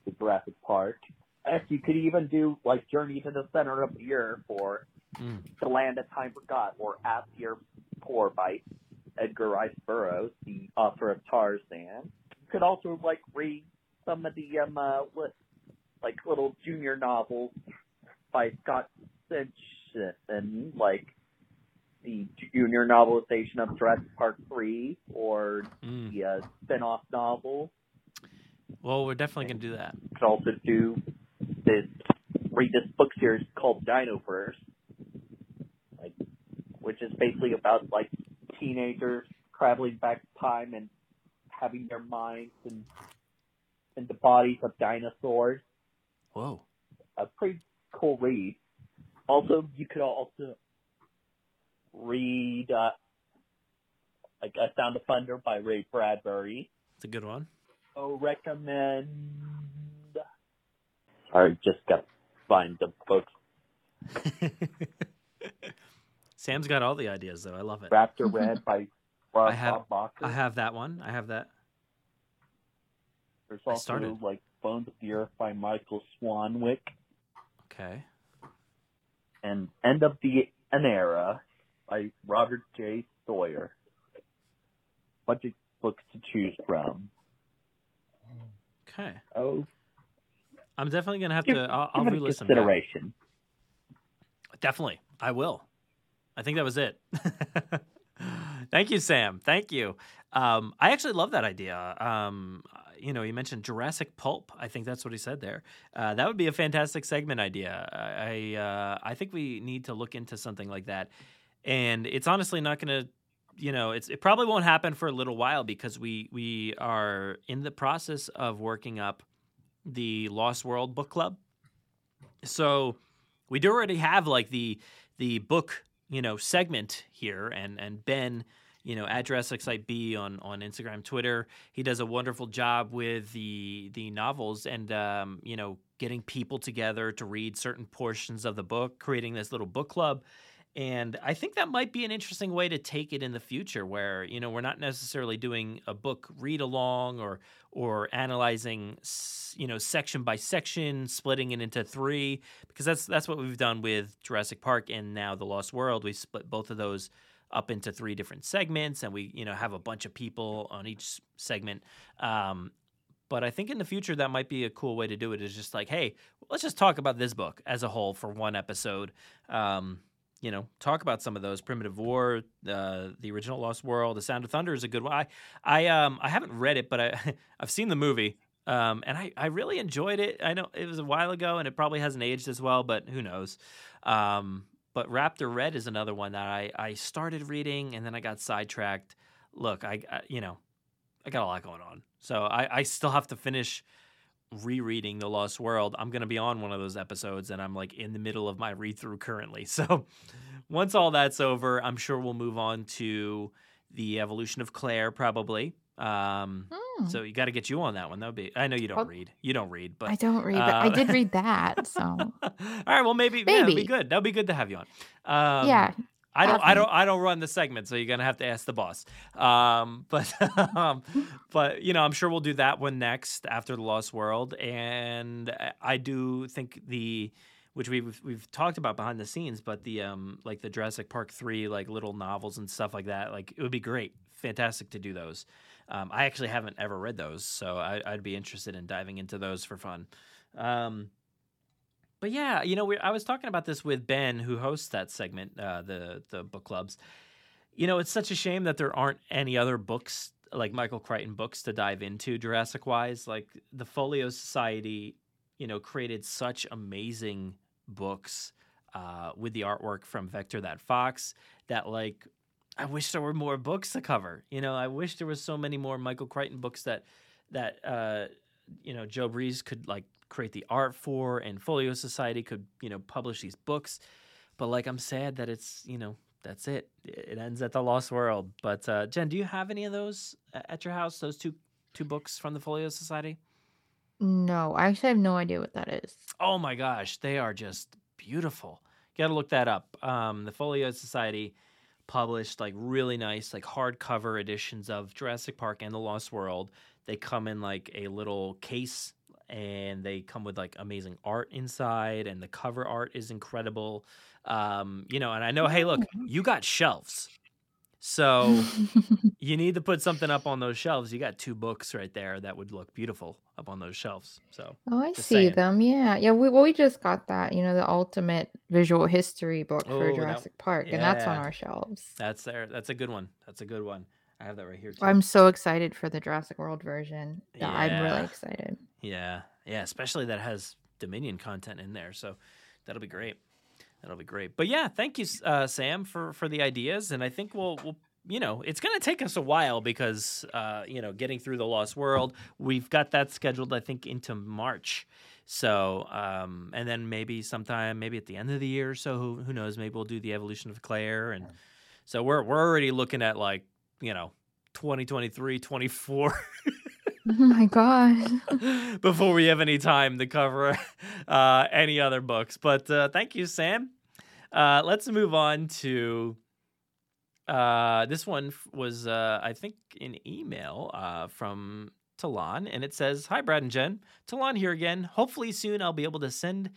to Jurassic Park. If you could even do like Journey to the Center of the Earth or Mm. The Land of Time Forgot or Ask Your Poor by Edgar Rice Burroughs, the author of Tarzan. You could also like read some of the um uh, li- like little junior novels by Scott Ciencin, like the junior novelization of Jurassic Park 3 or Mm. the uh, spin-off novel. Well, we're definitely gonna do that. You could also do this read this book series called Dinoverse, like which is basically about like teenagers traveling back in time and having their minds and in the bodies of dinosaurs. Whoa. A pretty cool read. Also, you could also read uh, like A Sound of Thunder by Ray Bradbury. It's a good one. Oh, recommend. Sorry, just got to find the book. *laughs* Sam's got all the ideas though. I love it. Raptor *laughs* Red by Rob I have- Bob Bakker. I have that one. I have that. There's I started. like Bones of the Earth by Michael Swanwick Okay. and End of the an Era by Robert J. Sawyer. Bunch of books to choose from. Okay. Oh, I'm definitely gonna have give, to. I'll, I'll re-listen. back. consideration. Definitely, I will. I think that was it. *laughs* Thank you, Sam. Thank you. Um, I actually love that idea. Um, you know, you mentioned Jurassic Pulp. I think that's what he said there. Uh, that would be a fantastic segment idea. I uh, I think we need to look into something like that. And it's honestly not going to, you know, it's it probably won't happen for a little while because we we are in the process of working up the Lost World book club. So we do already have like the the book you know segment here and and ben you know at Jurassic Site B on on Instagram, Twitter. He does a wonderful job with the the novels and um, you know getting people together to read certain portions of the book, creating this little book club. And I think that might be an interesting way to take it in the future, where you know we're not necessarily doing a book read along or or analyzing you know section by section, splitting it into three, because that's that's what we've done with Jurassic Park and now The Lost World. We split both of those up into three different segments, and we you know have a bunch of people on each segment. Um, but I think in the future that might be a cool way to do it. Is just like, hey, let's just talk about this book as a whole for one episode. Um, you know, talk about some of those primitive war, uh, the original Lost World, The Sound of Thunder is a good one. I, I, um, I haven't read it, but I, *laughs* I've seen the movie, um, and I, I really enjoyed it. I know it was a while ago, and it probably hasn't aged as well, but who knows? Um, but Raptor Red is another one that I, I started reading, and then I got sidetracked. Look, I, I you know, I got a lot going on, so I, I still have to finish rereading The Lost World. I'm going to be on one of those episodes and I'm like in the middle of my read through currently. *laughs* So once all that's over, I'm sure we'll move on to the evolution of Claire probably. Um, Hmm. So you got to get you on that one. That would be. I know you don't Well- read. You don't read, but I don't read, but I uh, did read that. So *laughs* All right. Well, maybe. Yeah, it'd be Maybe. good. That'd be good to have you on. Um, yeah, I don't. I don't. I don't run the segment, so you're gonna have to ask the boss. Um, *laughs* but um, but you know, I'm sure we'll do that one next after the Lost World, and I- do think the which we've we've talked about behind the scenes, but the um like the Jurassic Park three like little novels and stuff like that, like it would be great, fantastic to do those. Um, I actually haven't ever read those, so I, I'd be interested in diving into those for fun. Um, but yeah, you know, we, I was talking about this with Ben, who hosts that segment, uh, the the book clubs. You know, it's such a shame that there aren't any other books like Michael Crichton books to dive into Jurassic wise. Like the Folio Society, you know, created such amazing books uh, with the artwork from Vector That Fox that like I wish there were more books to cover. You know, I wish there was so many more Michael Crichton books that that uh, you know Joe Breeze could like create the art for, and Folio Society could you know publish these books. But like, I'm sad that it's you know that's it. It ends at the Lost World. But uh, Jen, do you have any of those at your house? Those two two books from the Folio Society? no, I actually have no idea what that is. Oh my gosh, they are just beautiful. You got to look that up. Um, the Folio Society published like really nice, like hardcover editions of Jurassic Park and the Lost World. They come in like a little case and they come with like amazing art inside, and the cover art is incredible. Um, you know, and I know, hey, look, you got shelves. So *laughs* you need to put something up on those shelves. You got two books right there that would look beautiful up on those shelves. So Oh, I see saying. them. Yeah, yeah. We well, we just got that. You know, the ultimate visual history book Oh, for that- Jurassic Park, and that's on our shelves. That's there. That's a good one. That's a good one. I have that right here too. I'm so excited for the Jurassic World version. Yeah, I'm really excited. Yeah, yeah. Especially that has Dominion content in there, so that'll be great. That'll be great. But yeah, thank you, uh, Sam, for for the ideas, and I think we'll we'll. You know, it's going to take us a while because, uh, you know, getting through the Lost World, we've got that scheduled, I think, into March. So, um, and then maybe sometime, maybe at the end of the year or so, who, who knows? Maybe we'll do the evolution of Claire. And so we're, we're already looking at like, you know, 2023, 24 *laughs* Oh my god! *laughs* before we have any time to cover *laughs* uh, any other books. But uh, thank you, Sam. Uh, let's move on to uh, this one was, uh, I think, an email uh, from Talon, and it says, "Hi, Brad and Jen. Talon here again. Hopefully soon I'll be able to send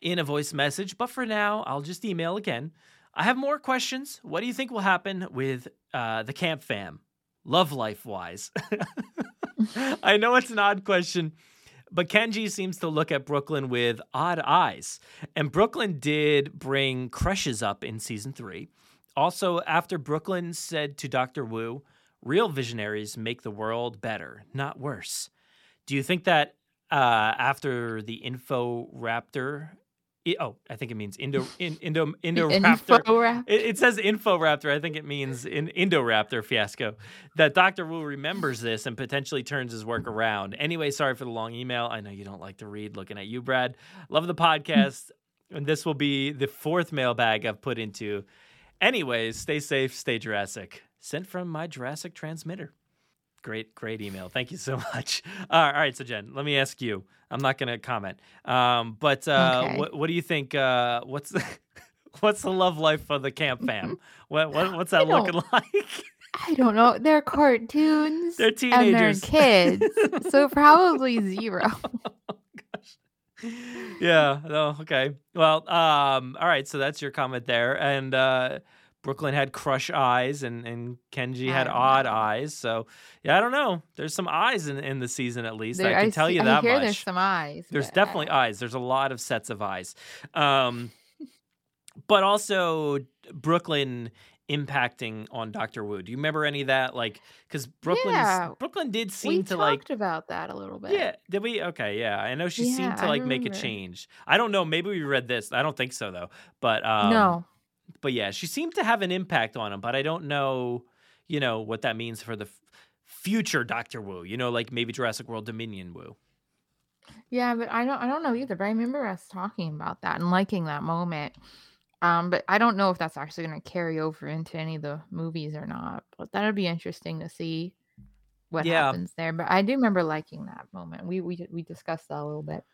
in a voice message, but for now I'll just email again. I have more questions. What do you think will happen with the camp fam, love life wise? *laughs* *laughs* I know it's an odd question." But Kenji seems to look at Brooklyn with odd eyes. And Brooklyn did bring crushes up in season three. Also, after Brooklyn said to Dr. Wu, real visionaries make the world better, not worse. Do you think that uh, after the Info Raptor, oh, I think it means Indo, *laughs* in, Indo, Indoraptor. Info-rap- It, it says Inforaptor. I think it means in Indoraptor fiasco. That Dr. Wu remembers this and potentially turns his work around. Anyway, sorry for the long email. I know you don't like to read. Looking at you, Brad. Love the podcast. and this will be the fourth mailbag I've put into. Anyways, stay safe, stay Jurassic. Sent from my Jurassic transmitter. Great, great email. Thank you so *laughs* much. all right, so Jen, let me ask you. I'm not going to comment, um, but uh, Okay. what, what do you think? Uh, what's the, *laughs* what's the love life of the camp *laughs* fam? What, what what's that looking like? I don't know. They're cartoons. They're And teenagers. they're kids. so probably zero. yeah. No. Okay. Well. Um. All right. So that's your comment there, and uh, Brooklyn had crush eyes, and and Kenji had odd know. eyes. So yeah, I don't know. There's some eyes in in the season at least. There- I can tell see- you I that hear much. There's some eyes. There's definitely eyes. There's a lot of sets of eyes. Um, but also Brooklyn impacting on Doctor Wu. Do you remember any of that? Like, because Brooklyn Yeah. Brooklyn did we seem to like talked like. about that a little bit. Yeah, did we? Okay, yeah. I know she seemed to I like make a change. I don't know. Maybe we read this. I don't think so though. But um, no. But yeah, she seemed to have an impact on him. But I don't know. You know what that means for the f- future Doctor Wu. You know, like maybe Jurassic World Dominion Wu. Yeah, but I don't I don't know either. But I remember us talking about that and liking that moment. Um, but I don't know if that's actually gonna carry over into any of the movies or not. But that'd be interesting to see. what Yeah. happens there. But I do remember liking that moment. We we we discussed that a little bit.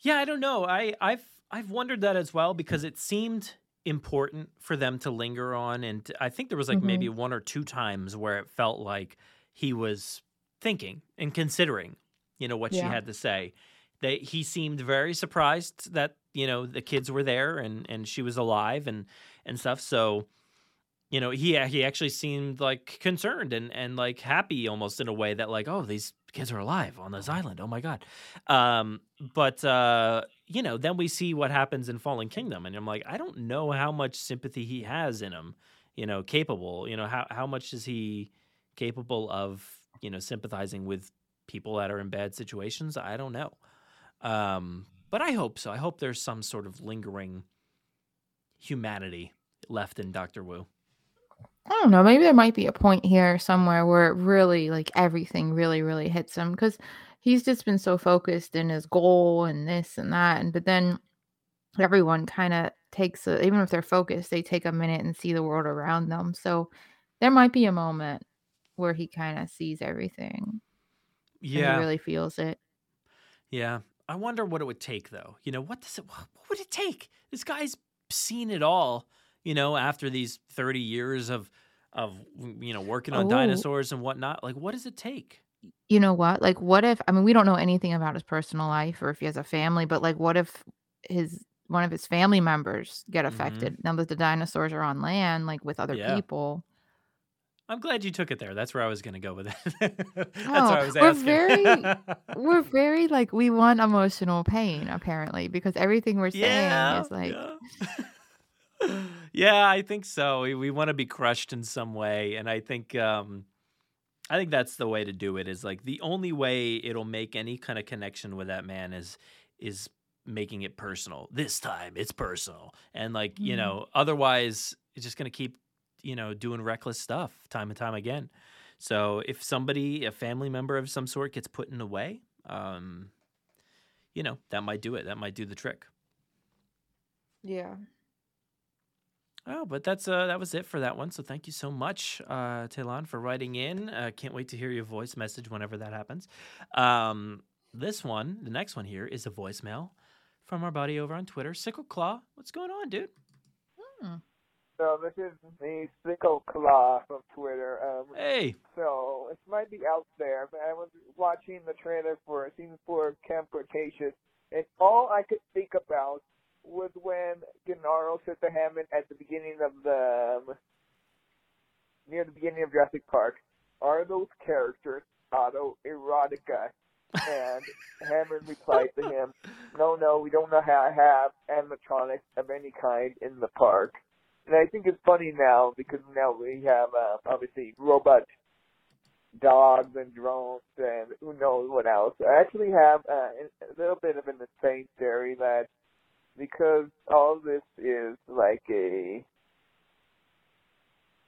Yeah, I don't know. I I've I've wondered that as well because it seemed important for them to linger on and I think there was like Mhm. maybe one or two times where it felt like he was thinking and considering, you know, what she had to say. That he seemed very surprised that, you know, the kids were there and and she was alive and and stuff. So you know he he actually seemed like concerned and and like happy almost in a way that like oh these kids are alive on this island. Oh my god. Um but uh you know then we see what happens in fallen kingdom and i'm like i don't know how much sympathy he has in him you know capable. You know how how much is he capable of you know sympathizing with people that are in bad situations? I don't know. Um but i hope so. I hope there's some sort of lingering humanity left in dr wu I don't know. Maybe there might be a point here somewhere where it really, like, everything really, really hits him because he's just been so focused in his goal and this and that. And but then everyone kind of takes a, even if they're focused, they take a minute and see the world around them. So there might be a moment where he kind of sees everything. yeah he really feels it. Yeah. I wonder what it would take though. You know, what does it what would it take? This guy's seen it all, you know, after these 30 years of of you know, working on Oh. dinosaurs and whatnot. Like what does it take? You know what? Like, what if, I mean, we don't know anything about his personal life or if he has a family, but like, what if his, one of his family members get Mhm. affected now that the dinosaurs are on land, like with other Yeah. people? I'm glad you took it there. That's where I was going to go with it. *laughs* That's Oh, what I was we're very- We're *laughs* very like, we want emotional pain apparently because everything we're saying yeah. is like, yeah. *laughs* yeah, I think so. We, we want to be crushed in some way and I think um I think that's the way to do it is like the only way it'll make any kind of connection with that man is is making it personal. This time it's personal. And like, you Mhm. know, otherwise it's just going to keep, you know, doing reckless stuff time and time again. So if somebody, a family member of some sort gets put in the way, um you know, that might do it. That might do the trick. yeah. Oh, but that's uh that was it for that one. So thank you so much, uh, Taylon, for writing in. Uh, can't wait to hear your voice message whenever that happens. Um, this one, the next one here, is a voicemail from our buddy over on Twitter, Sickle Claw. What's going on, dude? So this is the Sickle Claw from Twitter. Um, Hey, so it might be out there, but I was watching the trailer for season four of Camp Cretaceous, and all I could think about was when Gennaro said to Hammond at the beginning of the um, near the beginning of Jurassic Park, "Are those characters autoerotica?" And *laughs* Hammond replied to him, "No, no, we don't know how have animatronics of any kind in the park." And I think it's funny now because now we have uh, obviously robot dogs and drones and who knows what else. I actually have uh, a little bit of an insane theory that because all this is like a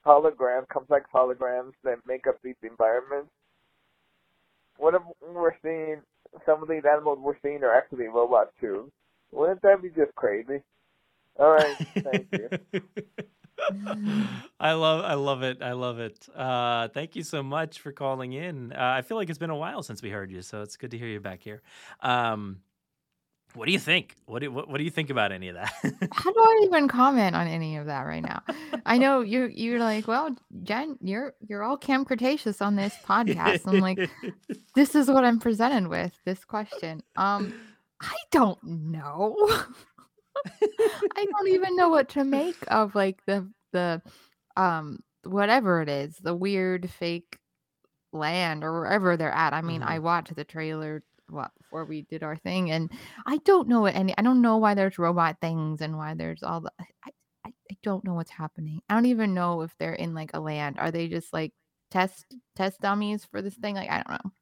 hologram, complex holograms that make up these environments, what if we're seeing some of these animals we're seeing are actually robots too? Wouldn't that be just crazy? All right, thank you. *laughs* I love I love it. I love it. Uh, thank you so much for calling in. Uh, I feel like it's been a while since we heard you, so it's good to hear you back here. Um, what do you think? What do what, what do you think about any of that? *laughs* How do I even comment on any of that right now? I know you're you're like, well, Jen, you're you're all Camp Cretaceous on this podcast. I'm like, *laughs* this is what I'm presented with. This question. Um, I don't know. *laughs* I don't even know what to make of like the the um whatever it is, the weird fake land or wherever they're at. I mean, I watched the trailer what before we did our thing and I don't know any I don't know why there's robot things and why there's all the I, I, I don't know what's happening. I don't even know if they're in like a land. Are they just like test test dummies for this thing? Like I don't know.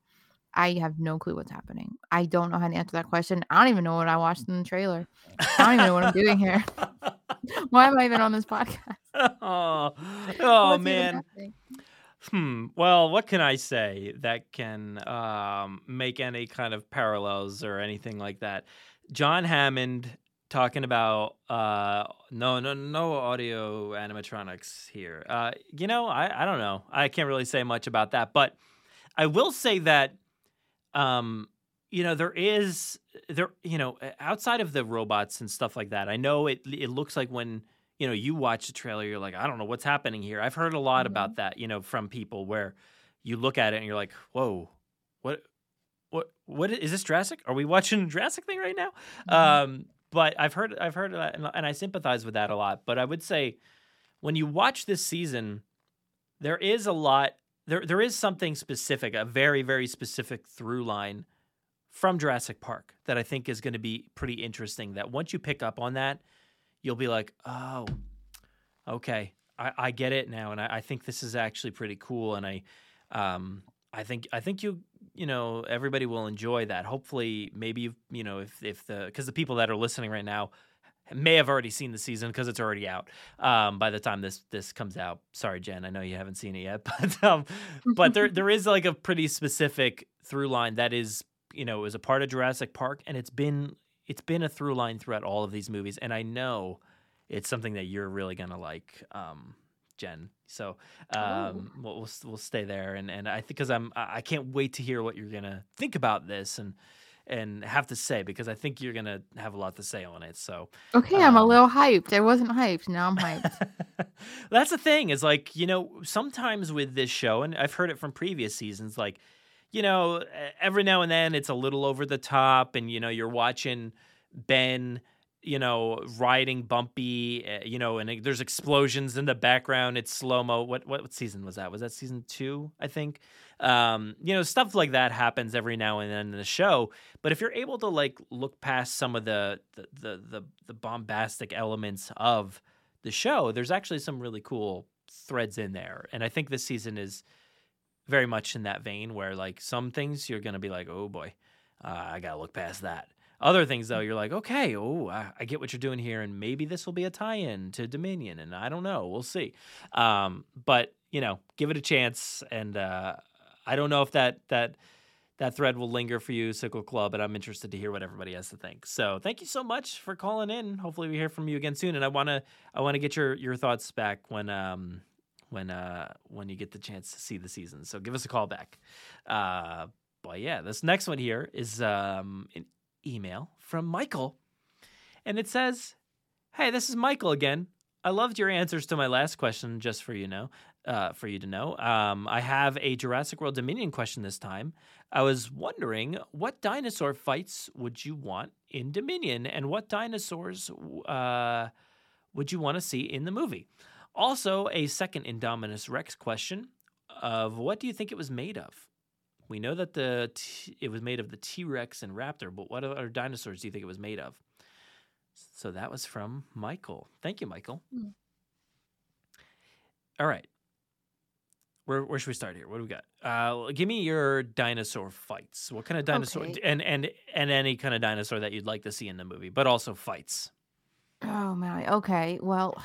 I have no clue what's happening. I don't know how to answer that question. I don't even know what I watched in the trailer. I don't even know what I'm doing here. *laughs* Why am I even on this podcast? *laughs* oh, *laughs* oh What's man. Hmm. Well, what can I say that can um, make any kind of parallels or anything like that? John Hammond talking about uh, no, no, no audio animatronics here. Uh, you know, I, I don't know. I can't really say much about that, but I will say that, um, you know, there is there, you know, outside of the robots and stuff like that. I know it. It looks like when you know you watch the trailer, you're like, I don't know what's happening here. I've heard a lot Mhm. about that, you know, from people where you look at it and you're like, whoa, what, what, what is this Jurassic? Are we watching a Jurassic thing right now? Um, but I've heard, I've heard that, and, and I sympathize with that a lot. But I would say, when you watch this season, there is a lot. There, there is something specific, a very, very specific through line from Jurassic Park that I think is going to be pretty interesting. That once you pick up on that, you'll be like, oh, okay, I, I get it now, and I, I think this is actually pretty cool. And I, um, I think I think you you know everybody will enjoy that. Hopefully, maybe you know if if the because the people that are listening right now may have already seen the season because it's already out um, by the time this this comes out. Sorry, Jen, I know you haven't seen it yet, *laughs* but um, but there there is like a pretty specific through line that is you know is a part of Jurassic Park, and it's been it's been a through line throughout all of these movies, and I know it's something that you're really gonna like. Um, Jen. So um, we'll, we'll we'll stay there, and and I think because I'm I can't wait to hear what you're gonna think about this and and have to say because I think you're gonna have a lot to say on it. So Okay, I'm a um, little hyped. I wasn't hyped. Now I'm hyped. *laughs* that's the thing is like you know sometimes with this show and i've heard it from previous seasons like you know every now and then it's a little over the top and you know you're watching ben you know riding bumpy uh, you know and it- there's explosions in the background it's slow mo what, what what season was that was that season two i think um you know stuff like that happens every now and then in the show but if you're able to like look past some of the the the the, the bombastic elements of the show, there's actually some really cool threads in there. And I think this season is very much in that vein where like some things you're to be like, oh boy, uh, I got to look past that. Other things though, you're like, okay, oh, I, I get what you're doing here, and maybe this will be a tie-in to Dominion, and I don't know, we'll see. Um, but you know, give it a chance, and uh, I don't know if that that that thread will linger for you, Sickle Claw, and I'm interested to hear what everybody has to think. So thank you so much for calling in. Hopefully we hear from you again soon. And I wanna I wanna get your your thoughts back when um when uh when you get the chance to see the season. So give us a call back. Uh but yeah, this next one here is um an email from Michael. And it says, Hey, this is Michael again. I loved your answers to my last question, just for you know, uh, for you to know. Um, I have a Jurassic World Dominion question this time. I was wondering what dinosaur fights would you want in Dominion, and what dinosaurs uh, would you want to see in the movie? Also, a second Indominus Rex question of what do you think it was made of? We know that the t- it was made of the T Rex and Raptor, but what other dinosaurs do you think it was made of? So that was from Michael. Thank you, Michael. Hmm. All right. Where, where should we start here? What do we got? Uh, give me your dinosaur fights. What kind of dinosaur Okay. and and and any kind of dinosaur that you'd like to see in the movie, but also fights. Oh my. Okay. Well,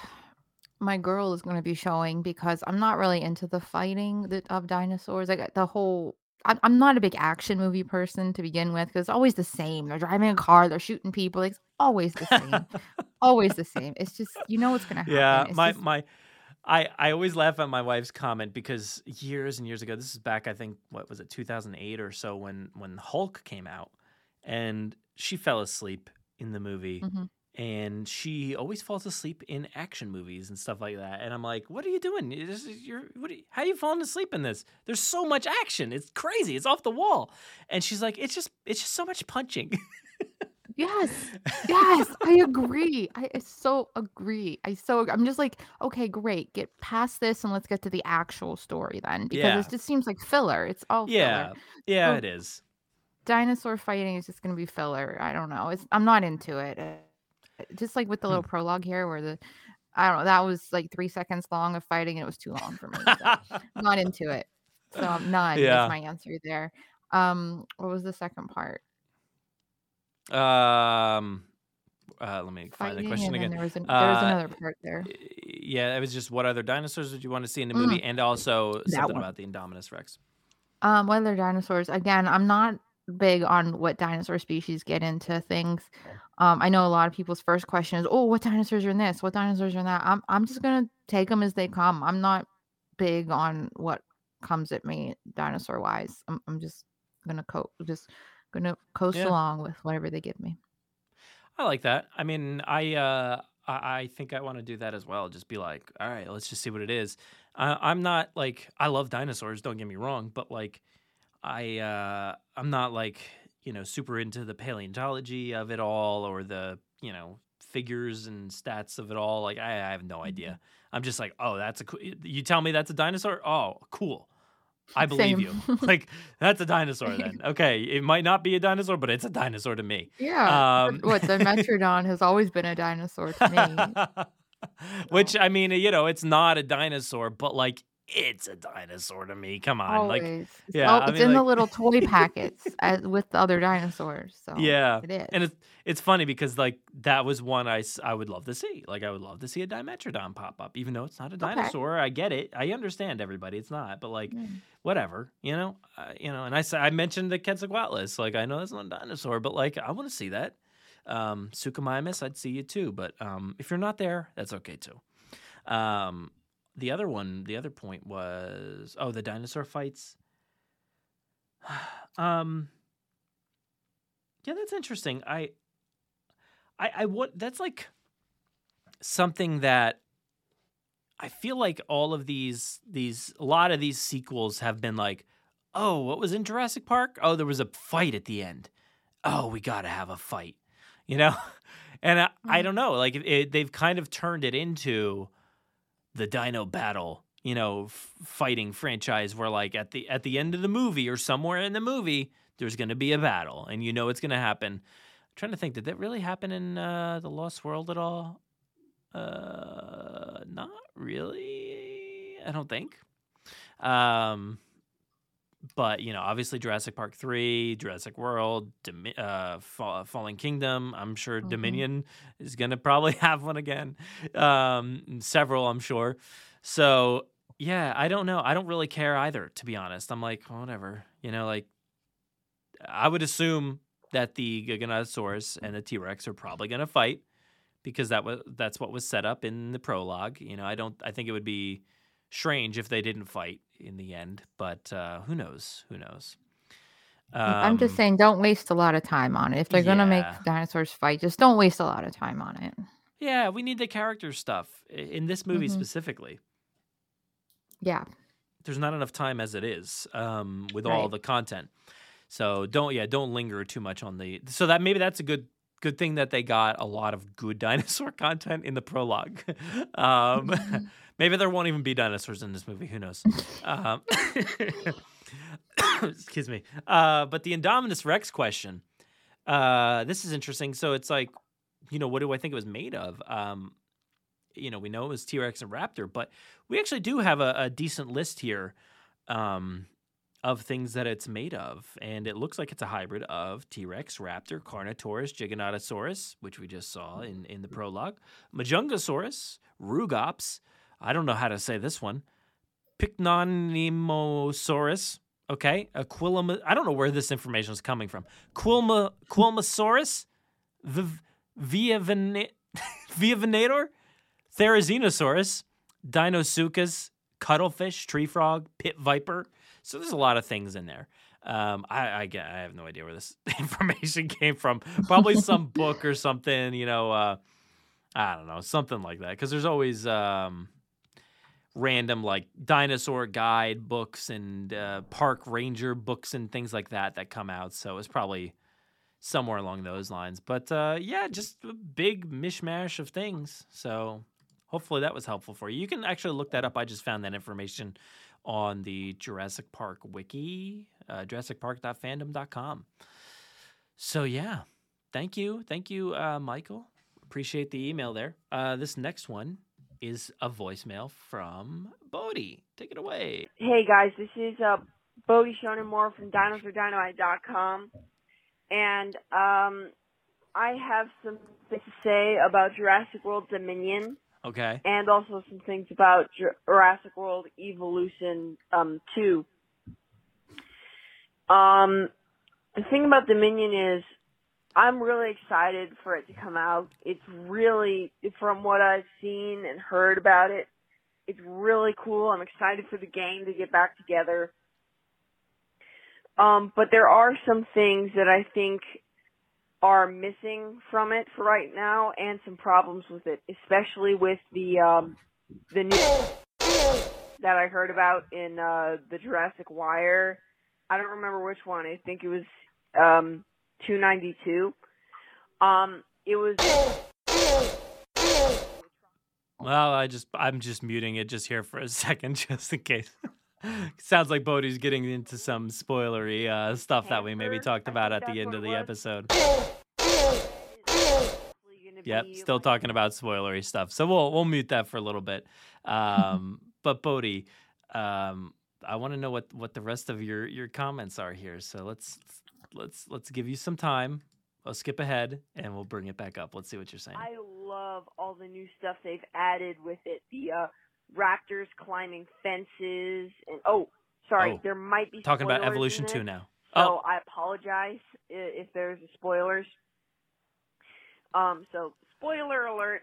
my girl is going to be showing because I'm not really into the fighting that, of dinosaurs. Like the whole. I'm, I'm not a big action movie person to begin with because it's always the same. They're driving a car, they're shooting people. Like, it's always the same. *laughs* always the same. It's just you know what's going to happen. Yeah, It's my just- my I I always laugh at my wife's comment because years and years ago, this is back I think what was it 2008 or so when when Hulk came out and she fell asleep in the movie Mhm. And she always falls asleep in action movies and stuff like that and I'm like, "What are you doing? You- This is you're what are you, how are you falling asleep in this? There's so much action. It's crazy. It's off the wall." And she's like, "It's just it's just so much punching." *laughs* Yes, yes, I agree. I, I so agree. I so I'm just like, okay, great, get past this and let's get to the actual story then, because Yeah. it just seems like filler. It's all yeah. filler. Yeah, So it is. dinosaur fighting is just gonna be filler. I don't know. It's I'm not into it. Uh, Just like with the Hmm. little prologue here, where the I don't know, that was like three seconds long of fighting, and it was too long for me. So I'm not *laughs* into it. So I'm not Yeah. my answer there. Um, what was the second part? Um, uh, let me find the question again. there was an, there was Uh, another part there. Yeah, it was just what other dinosaurs would you want to see in the Mm. movie, and also something one. about the Indominus Rex. Um, what other dinosaurs? Again, I'm not big on what dinosaur species get into things. Um, I know a lot of people's first question is, "Oh, what dinosaurs are in this? What dinosaurs are in that?" I'm I'm just gonna take them as they come. I'm not big on what comes at me dinosaur wise. I'm I'm just gonna co just gonna coast Yeah. along with whatever they give me. I like that. I mean, I uh, I, I think I want to do that as well. Just be like, all right, let's just see what it is. Uh, I'm not like I love dinosaurs. Don't get me wrong, but like I uh, I'm not like you know super into the paleontology of it all or the you know figures and stats of it all. Like I, I have no idea. I'm just like, oh, that's a cool. You tell me that's a dinosaur. Oh, cool. I believe Same. you. *laughs* like that's a dinosaur then. Okay, it might not be a dinosaur, but it's a dinosaur to me. Yeah. Um, what Dimetrodon has always been a dinosaur to me. *laughs* Which I mean, you know, it's not a dinosaur, but like it's a dinosaur to me. Come on, Always. like It's yeah, all- I it's mean, in the little toy *laughs* packets as, with the other dinosaurs. So yeah, it is. and it's it's funny because like that was one I I would love to see. Like I would love to see a Dimetrodon pop up, even though it's not a Okay. dinosaur. I get it. I understand everybody. It's not, but like Mm. whatever, you know, uh, you know. And I I mentioned the Quetzalcoatlus. Like I know that's not a dinosaur, but like I want to see that. Um, Suchomimus, I'd see you too. But um, if you're not there, that's okay too. Um, the other one, the other point was oh the dinosaur fights. *sighs* um, yeah, that's interesting. I, I, I what that's like something that I feel like all of these these a lot of these sequels have been like, oh, what was in Jurassic Park? Oh, there was a fight at the end. Oh, we got to have a fight, you know. *laughs* And I, I don't know, like it, they've kind of turned it into the Dino Battle, you know, f- fighting franchise where like at the at the end of the movie or somewhere in the movie there's going to be a battle and you know it's going to happen. I'm trying to think did that really happen in uh, the Lost World at all? Uh not really. I don't think. Um but you know, obviously Jurassic Park 3, Jurassic World, Domi- uh, Fa- Fallen Kingdom. I'm sure Mhm. Dominion is going to probably *laughs* have one again. Um, several, I'm sure. So yeah, I don't know. I don't really care either, to be honest. I'm like, whatever. You know, like I would assume that the Giganotosaurus and the T Rex are probably going to fight because that was that's what was set up in the prologue. You know, I don't. I think it would be strange if they didn't fight in the end, but uh, who knows? Who knows? I'm just Um, saying, don't waste a lot of time on it. If they're gonna make dinosaurs fight, just don't waste a lot of time on it. Yeah, we need the character stuff in this movie Mhm. specifically. Yeah. there's not enough time as it is um, with all the content. So don't yeah don't linger too much on the so that maybe that's a good good thing that they got a lot of good *laughs* dinosaur content in the prologue. *laughs* um, Mhm. Maybe there won't even be dinosaurs in this movie. Who knows? um, *coughs* excuse me. Uh, but the Indominus Rex question. Uh, this is interesting. So it's like, you know, what do I think it was made of? Um, you know, we know it was T Rex and Raptor, but we actually do have a, a decent list here um, of things that it's made of. And it looks like it's a hybrid of T Rex, Raptor, Carnotaurus, Giganotosaurus, which we just saw in, in the prologue, Majungasaurus, Rugops. I don't know how to say this one. Pycnonemosaurus. Okay. Aquilum. I don't know where this information is coming from. Quilma, Quilmesaurus. V- Viavena- *laughs* Viavenator. Therizinosaurus, Deinosuchus, Cuttlefish, Tree Frog, Pit Viper. So there's a lot of things in there. Um, I, I get, I have no idea where this *laughs* information came from. Probably *laughs* some book or something. You know, uh, I don't know, something like that. Because there's always um, random like dinosaur guide books and uh, park ranger books and things like that that come out. So it's probably somewhere along those lines. But uh, yeah, just a big mishmash of things. So hopefully that was helpful for you. You can actually look that up. I just found that information on the Jurassic Park wiki, uh, JurassicPark.fandom.com. So yeah, thank you, thank you, uh, Michael. Appreciate the email there. Uh, this next one is a voicemail from Bodie. Take it away. Hey guys, this is uh, Bodie Shonen Moore from DinosaurDynamite.com, and um, I have some things to say about Jurassic World Dominion, Okay. and also some things about Jurassic World Evolution um, 2. Um, the thing about Dominion is, I'm really excited for it to come out. It's really, from what I've seen and heard about it, It's really cool. I'm excited for the game to get back together. Um, but there are some things that I think are missing from it for right now, and some problems with it, especially with the um, the new that I heard about in uh, the Jurassic Wire. I don't remember which one. I think it was um, 292. Um, it was. Well, I just I'm just muting it just here for a *laughs* second, just in case. *laughs* Sounds like Bodie's getting into some spoilery uh, stuff that we maybe talked about at the end of the episode. Yep, still talking about spoilery stuff. So we'll we'll mute that for a little bit. Um, *laughs* but Bodie, um, I want to know what what the rest of your your comments are here. So let's let's let's give you some time. I'll skip ahead and we'll bring it back up. Let's see what you're saying. I love all the new stuff they've added with it. The uh, raptors climbing fences and oh, sorry, Oh, there might be talking about Evolution 2 now. So Oh. I apologize if there's spoilers. Um, so spoiler alert.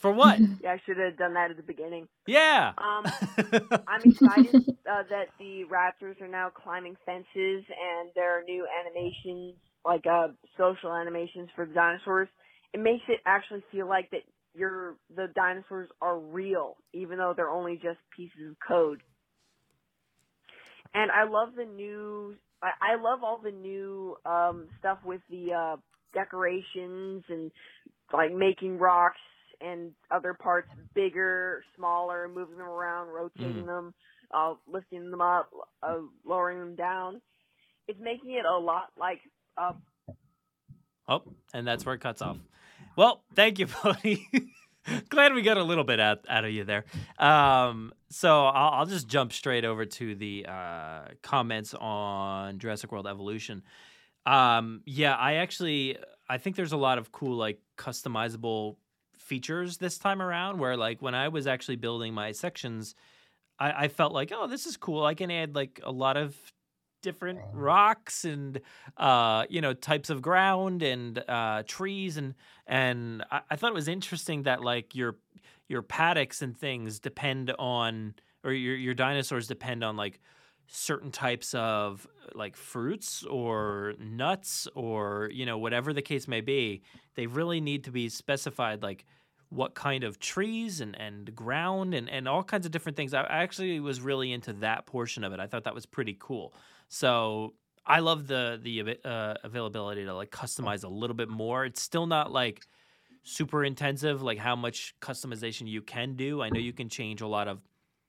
For what? *laughs* yeah, I should have done that at the beginning. Yeah. Um, *laughs* I'm excited uh, that the raptors are now climbing fences and there are new animations, like uh, social animations for the dinosaurs. It makes it actually feel like that you're the dinosaurs are real, even though they're only just pieces of code. And I love the new. I, I love all the new um, stuff with the uh, decorations and like making rocks and other parts bigger, smaller, moving them around, rotating Mhm. them, uh, lifting them up, uh, lowering them down. It's making it a lot like uh, Oh, and that's where it cuts off. Well, thank you, *laughs* Bodie. Glad we got a little bit out, out of you there. Um, so I'll, I'll just jump straight over to the uh, comments on Jurassic World Evolution. Um, yeah, I actually I think there's a lot of cool like customizable features this time around. Where like when I was actually building my sections, I, I felt like oh this is cool. I can add like a lot of different rocks and uh you know types of ground and uh trees and and I, I thought it was interesting that like your your paddocks and things depend on or your your dinosaurs depend on like certain types of like fruits or nuts or you know whatever the case may be they really need to be specified like what kind of trees and, and ground and, and all kinds of different things. I actually was really into that portion of it. I thought that was pretty cool. So I love the the uh, availability to like customize a little bit more. It's still not like super intensive, like how much customization you can do. I know you can change a lot of,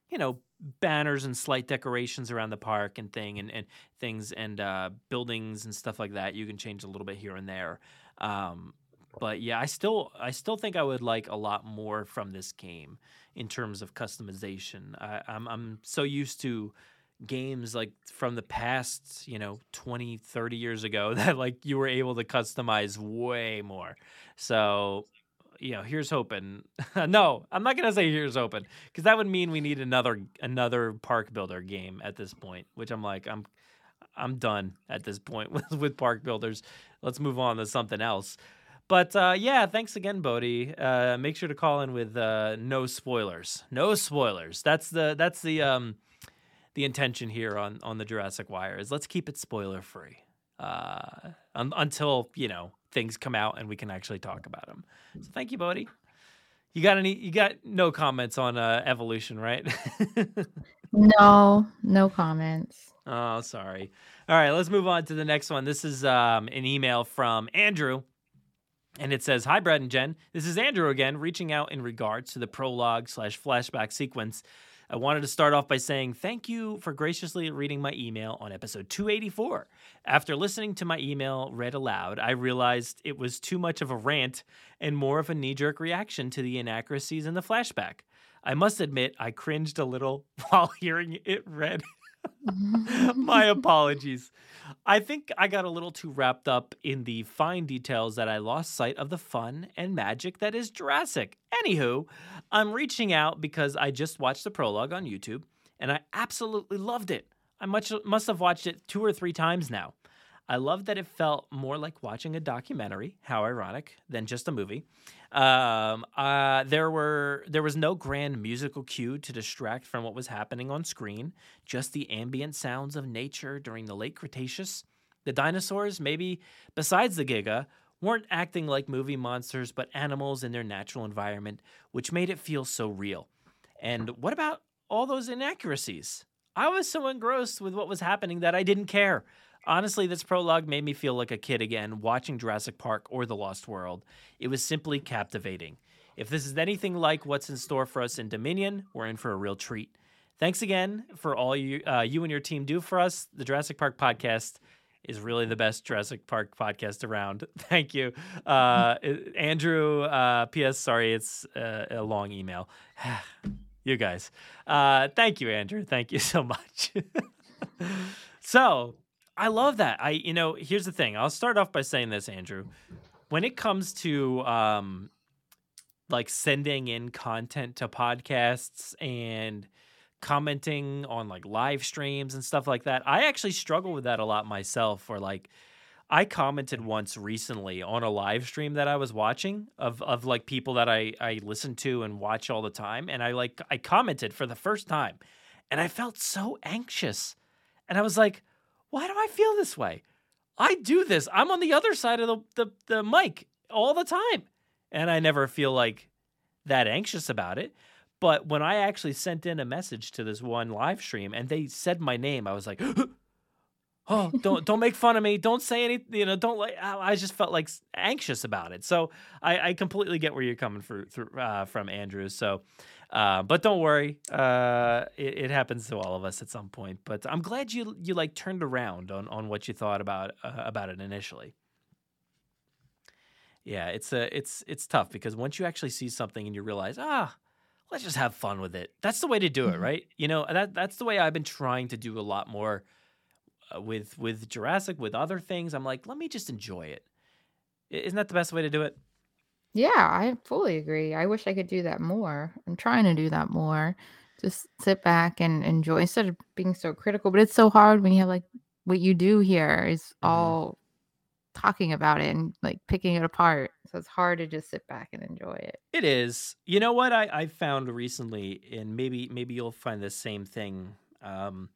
you know, banners and slight decorations around the park and thing and, and things and uh, buildings and stuff like that. You can change a little bit here and there. Um, but yeah, I still I still think I would like a lot more from this game in terms of customization. I, I'm I'm so used to games like from the past, you know, 20, 30 years ago *laughs* that like you were able to customize way more. So, you know, here's hoping. *laughs* no, I'm not to say here's hoping because that would mean we need another another park builder game at this point, which I'm like I'm I'm done at this point *laughs* with, with park builders. Let's move on to something else. But uh, yeah, thanks again, Bodie. Uh, make sure to call in with uh, no spoilers. No spoilers. That's the that's the um, the intention here on on the Jurassic Wire is let's keep it spoiler free uh, un- until you know things come out and we can actually talk about them. So thank you, Bodie. You got any? You got no comments on uh, evolution, right? *laughs* No, no comments. Oh, sorry. All right, let's move on to the next one. This is um, an email from Andrew. And it says, Hi, Brad and Jen. This is Andrew again, reaching out in regards to the prologue slash flashback sequence. I wanted to start off by saying thank you for graciously reading my email on episode 284. After listening to my email read aloud, I realized it was too much of a rant and more of a knee jerk reaction to the inaccuracies in the flashback. I must admit, I cringed a little *laughs* while hearing it read. *laughs* My apologies. I think I got a little too wrapped up in the fine details that I lost sight of the fun and magic that is Jurassic. Anywho, I'm reaching out because I just watched the prologue on YouTube and I absolutely loved it. I much, must have watched it two or three times now. I love that it felt more like watching a documentary. How ironic than just a movie. Um, uh, there were there was no grand musical cue to distract from what was happening on screen. Just the ambient sounds of nature during the late Cretaceous. The dinosaurs, maybe besides the Giga, weren't acting like movie monsters, but animals in their natural environment, which made it feel so real. And what about all those inaccuracies? I was so engrossed with what was happening that I didn't care. Honestly, this prologue made me feel like a kid again watching Jurassic Park or The Lost World. It was simply captivating. If this is anything like what's in store for us in Dominion, we're in for a real treat. Thanks again for all you uh, you and your team do for us. The Jurassic Park podcast is really the best Jurassic Park podcast around. *laughs* Thank you, uh, *laughs* Andrew. Uh, P.S. Sorry, it's uh, a long email. *sighs* you guys, uh, thank you, Andrew. Thank you *laughs* so much. so I love that. I, you know, here's the thing. I'll start off by saying this, Andrew. When it comes to um, like sending in content to podcasts and commenting on like live streams and stuff like that, I actually struggle with that a lot myself. Or like, I commented once recently on a live stream that I was watching of of like people that I I listen to and watch all the time, and I like I commented for the first time, and I felt so anxious, and I was like why do I feel this way? I do this. I'm on the other side of the, the, the mic all the time. And I never feel like that anxious about it. But when I actually sent in a message to this one live stream and they said my name, I was like, *gasps* oh, don't don't make fun of me. Don't say anything. You know, don't like. I just felt like anxious about it. So I, I completely get where you're coming for, through, uh, from, Andrew. So uh, but don't worry, uh, it, it, happens to all of us at some point. But I'm glad you you like turned around on on what you thought about uh, about it initially. Yeah, it's a it's it's tough because once you actually see something and you realize, ah, let's just have fun with it. That's the way to do it, mm-hmm. right? You know, that that's the way I've been trying to do a lot more uh, with with Jurassic, with other things. I'm like, let me just enjoy it. Isn't that the best way to do it? Yeah, I fully agree. I wish I could do that more. I'm trying to do that more. Just sit back and enjoy instead of being so critical. But it's so hard when you have like what you do here is mm-hmm. all talking about it and like picking it apart. So it's hard to just sit back and enjoy it. It is. You know what I, I found recently, and maybe maybe you'll find the same thing. Um,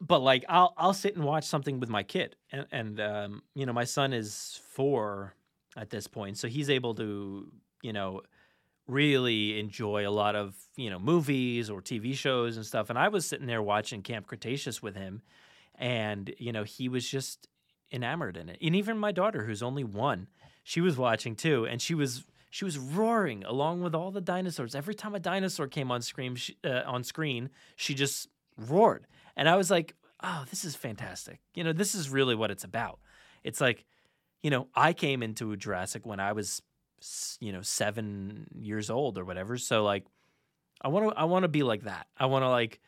but like I'll I'll sit and watch something with my kid, and, and um, you know my son is four at this point. So he's able to, you know, really enjoy a lot of, you know, movies or TV shows and stuff. And I was sitting there watching Camp Cretaceous with him and, you know, he was just enamored in it. And even my daughter who's only 1, she was watching too and she was she was roaring along with all the dinosaurs. Every time a dinosaur came on screen, she, uh, on screen, she just roared. And I was like, "Oh, this is fantastic. You know, this is really what it's about." It's like you know, I came into Jurassic when I was, you know, seven years old or whatever. So like, I want to, I want to be like that. I want to like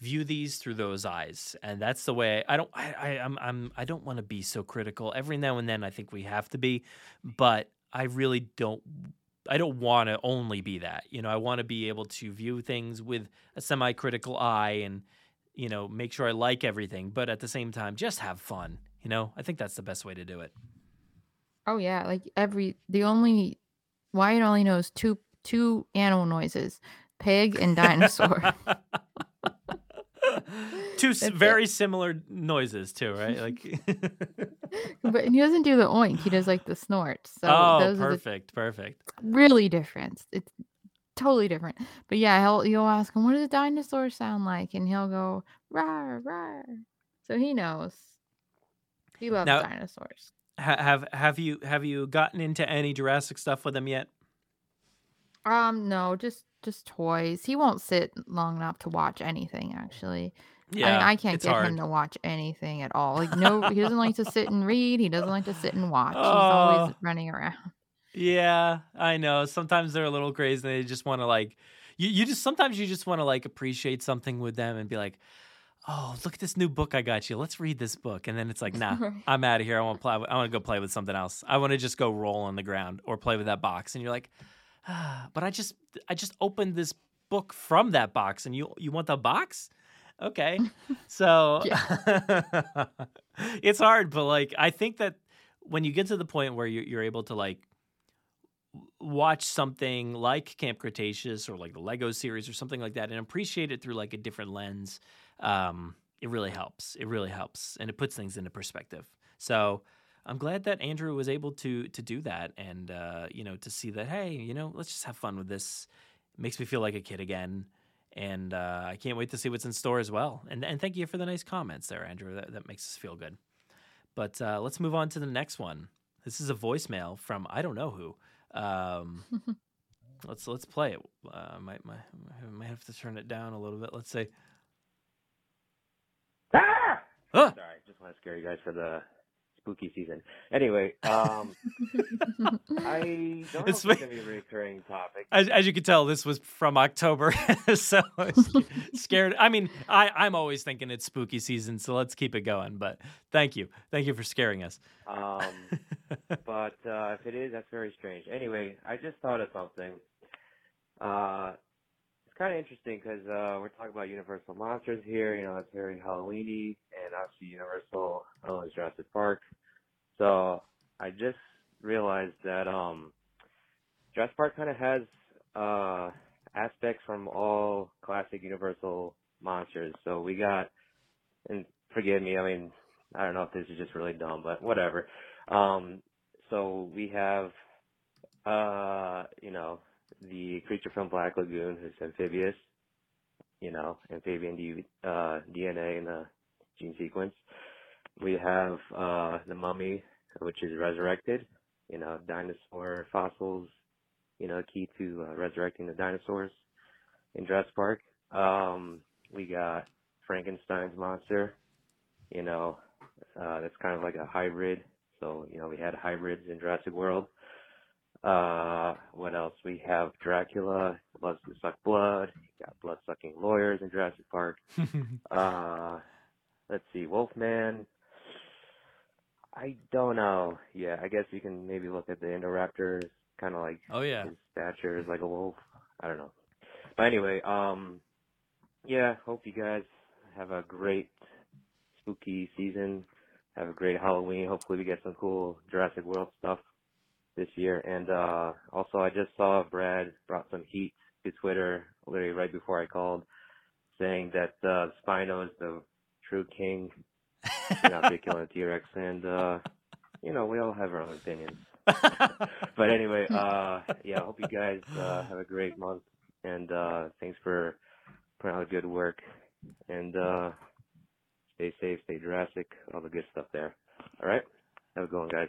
view these through those eyes, and that's the way. I don't, I, I I'm, I'm, I don't want to be so critical. Every now and then, I think we have to be, but I really don't. I don't want to only be that. You know, I want to be able to view things with a semi-critical eye and, you know, make sure I like everything, but at the same time, just have fun. You know, I think that's the best way to do it. Oh yeah, like every the only Wyatt only knows two two animal noises: pig and dinosaur. *laughs* two s- very it. similar noises too, right? *laughs* Like, *laughs* but he doesn't do the oink; he does like the snort. So oh, perfect, perfect. Really different. It's totally different. But yeah, he'll you'll ask him, "What does a dinosaur sound like?" And he'll go, "Rar, rar." So he knows. He loves now, dinosaurs have have you have you gotten into any Jurassic stuff with him yet? Um, no, just just toys. He won't sit long enough to watch anything. Actually, yeah, I, mean, I can't get hard. him to watch anything at all. Like, no, he doesn't like to sit and *laughs* read. He doesn't like to sit and watch. Oh. He's always oh. running around. Yeah, I know. Sometimes they're a little crazy. and They just want to like, you. You just sometimes you just want to like appreciate something with them and be like, oh, look at this new book I got you. Let's read this book. And then it's like, nah, *laughs* I'm out of here. I want to play. I want to go play with something else. I want to just go roll on the ground or play with that box. And you're like, ah, but I just, I just opened this book from that box, and you, you want the box? okay. *laughs* So *laughs* it's hard, but like I think that when you get to the point where you're, you're able to like watch something like Camp Cretaceous or like the Lego series or something like that and appreciate it through like a different lens, um, it really helps. It really helps, and it puts things into perspective. So I'm glad that Andrew was able to to do that, and uh, you know, to see that hey, you know, let's just have fun with this. It makes me feel like a kid again, and uh, I can't wait to see what's in store as well. And and thank you for the nice comments there, Andrew. That that makes us feel good. But uh, let's move on to the next one. This is a voicemail from I don't know who. Um, *laughs* let's let's play it. Uh, might might I might have to turn it down a little bit. Let's say. Ah! Ah! Sorry, just want to scare you guys for the spooky season. Anyway, um, *laughs* I don't know It's if it's gonna be a recurring topic. As, as you can tell, this was from October, *laughs* so I scared. I mean, I, I'm always thinking it's spooky season, so let's keep it going. But thank you, thank you for scaring us. Um, *laughs* but uh, if it is, that's very strange. Anyway, I just thought of something. Uh, it's kind of interesting because uh, we're talking about Universal monsters here. You know, it's very Halloweeny, and obviously Universal owns Jurassic Park. So I just realized that um, Jurassic Park kind of has uh, aspects from all classic Universal monsters. So we got, and forgive me, I mean, I don't know if this is just really dumb, but whatever. Um, so we have, uh, you know, the creature from Black Lagoon who's amphibious, you know, amphibian D, uh, DNA in the gene sequence. We have, uh, the mummy, which is resurrected, you know, dinosaur fossils, you know, key to uh, resurrecting the dinosaurs in Jurassic Park. Um, we got Frankenstein's monster, you know, uh, that's kind of like a hybrid. So, you know, we had hybrids in Jurassic World. Uh, what else? We have Dracula, loves to suck blood. You got blood sucking lawyers in Jurassic Park. *laughs* uh, let's see, Wolfman. I don't know. Yeah, I guess you can maybe look at the Indoraptor. Kind of like Oh yeah, his stature is like a wolf. I don't know. But anyway, um, yeah, hope you guys have a great spooky season. Have a great Halloween. Hopefully we get some cool Jurassic World stuff this year. And uh also I just saw Brad brought some heat to Twitter literally right before I called saying that uh Spino is the true king. not big killing T Rex and uh you know, we all have our own opinions. *laughs* but anyway, uh yeah, I hope you guys uh have a great month and uh thanks for putting out good work and uh stay safe, stay Jurassic, all the good stuff there. All right? Have a good one, guys.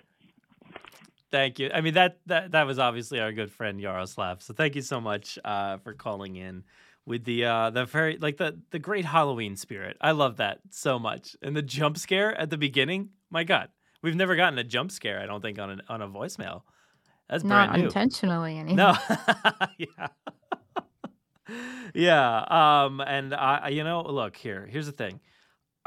Thank you. I mean that that that was obviously our good friend Yaroslav. So thank you so much uh, for calling in with the uh, the very like the the great Halloween spirit. I love that so much. And the jump scare at the beginning, my God, we've never gotten a jump scare. I don't think on a, on a voicemail. That's Not brand new. intentionally, *laughs* anyway. No. *laughs* yeah. *laughs* yeah. Um, and I, I- you know, look here. Here's the thing.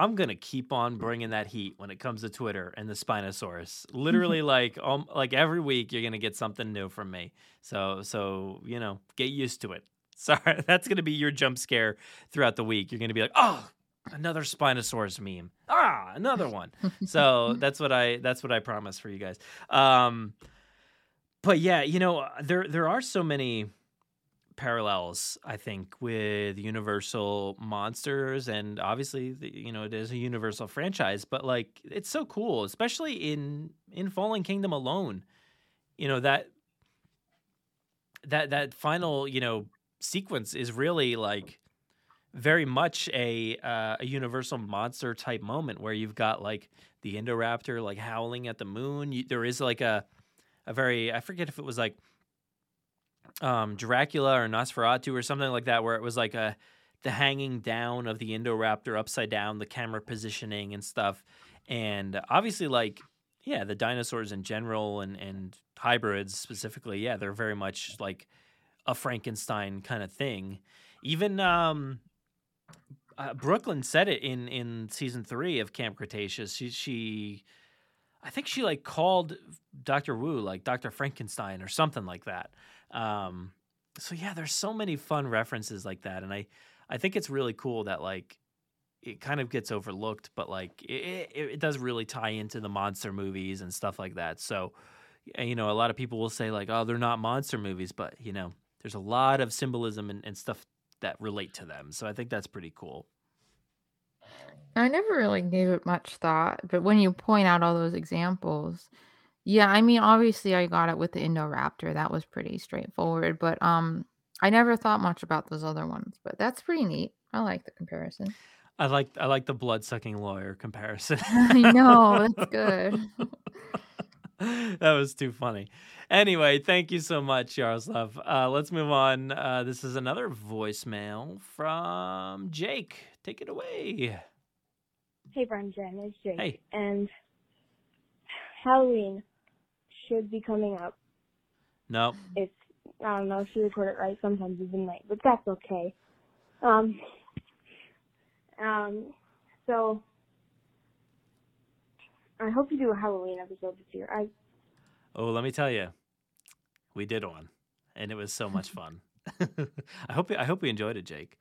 I'm gonna keep on bringing that heat when it comes to Twitter and the Spinosaurus. *laughs* Literally, like, um, like every week, you're gonna get something new from me. So, so you know, get used to it. *laughs* Sorry, that's gonna be your jump scare throughout the week. You're gonna be like, oh, another Spinosaurus meme. Ah, another *laughs* one. so that's what I that's what I promise for you guys. Um, but yeah, you know, there there are so many parallels, I think, with Universal monsters, and obviously, the, you know, it is a Universal franchise. But like, it's so cool, especially in in Fallen Kingdom alone. You know that that that final you know sequence is really like very much a uh, a universal monster type moment where you've got like the Indoraptor like howling at the moon. You, there is like a a very I forget if it was like um Dracula or Nosferatu or something like that where it was like a the hanging down of the Indoraptor upside down, the camera positioning and stuff. And obviously like yeah, the dinosaurs in general and and hybrids specifically, yeah, they're very much like a Frankenstein kind of thing. Even um uh, Brooklyn said it in in season three of Camp Cretaceous. She she, I think she like called Doctor Wu like Doctor Frankenstein or something like that. Um, so yeah, there's so many fun references like that, and I I think it's really cool that like it kind of gets overlooked, but like it, it, it does really tie into the monster movies and stuff like that. So, you know, a lot of people will say like, oh, they're not monster movies, but you know, there's a lot of symbolism and, and stuff that relate to them. So I think that's pretty cool. I never really gave it much thought, but when you point out all those examples, yeah, I mean, obviously I got it with the Indoraptor. That was pretty straightforward, but um I never thought much about those other ones, but that's pretty neat. I like the comparison. I like I like the blood sucking lawyer comparison. *laughs* I know, that's good. *laughs* that was too funny. Anyway, thank you so much, Yaroslav. Uh, let's move on. Uh, this is another voicemail from Jake. Take it away. Hey, Brian Jen, it's Jake. Hey. And Halloween should be coming up. No. It's I don't know if you record it right. Sometimes even late, but that's okay. Um. Um. So I hope you do a Halloween episode this year. I Oh, let me tell you, we did one, and it was so much fun. *laughs* I hope I hope we enjoyed it, Jake.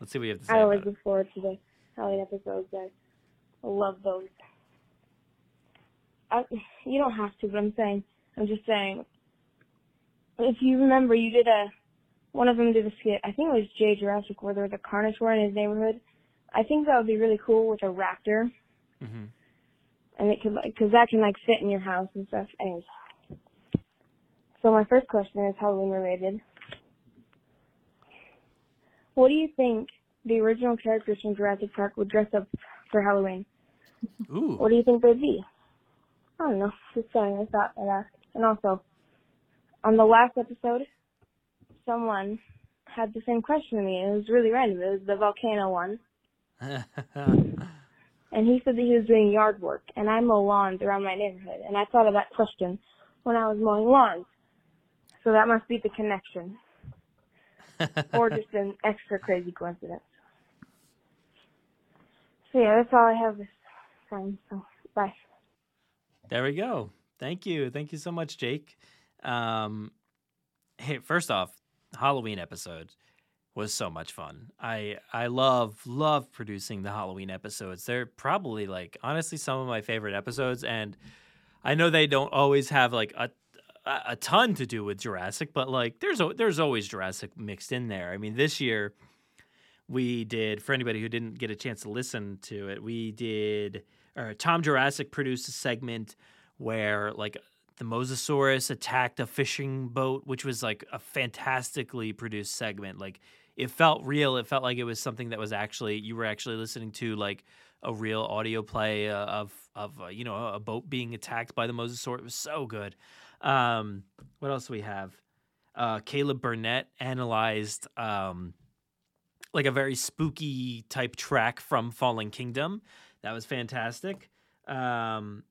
Let's see what you have to say I always look forward to the Halloween episodes. I love those. I, you don't have to, but I'm saying, I'm just saying. If you remember, you did a, one of them did a skit. I think it was Jay Jurassic, where there was a carnivore in his neighborhood. I think that would be really cool with a raptor, hmm and it could like, cause that can like fit in your house and stuff. Anyways. So my first question is Halloween related. What do you think the original characters from Jurassic Park would dress up for Halloween? Ooh. What do you think they'd be? I don't know. Just saying. I thought I'd ask. And also, on the last episode, someone had the same question to me. It was really random. It was the volcano one. *laughs* And he said that he was doing yard work. And I mow lawns around my neighborhood. And I thought of that question when I was mowing lawns. So that must be the connection. *laughs* or just an extra crazy coincidence. So yeah, that's all I have this time. So bye. There we go. Thank you. Thank you so much, Jake. Um, hey, first off, Halloween episode was so much fun. I I love love producing the Halloween episodes. They're probably like honestly some of my favorite episodes and I know they don't always have like a a ton to do with Jurassic, but like there's there's always Jurassic mixed in there. I mean, this year we did for anybody who didn't get a chance to listen to it, we did or Tom Jurassic produced a segment where like the Mosasaurus attacked a fishing boat, which was like a fantastically produced segment. Like it felt real. It felt like it was something that was actually you were actually listening to like a real audio play uh, of of uh, you know a boat being attacked by the Mosasaurus. It was so good. Um, what else do we have? Uh, Caleb Burnett analyzed um, like a very spooky type track from Fallen Kingdom. That was fantastic. Um,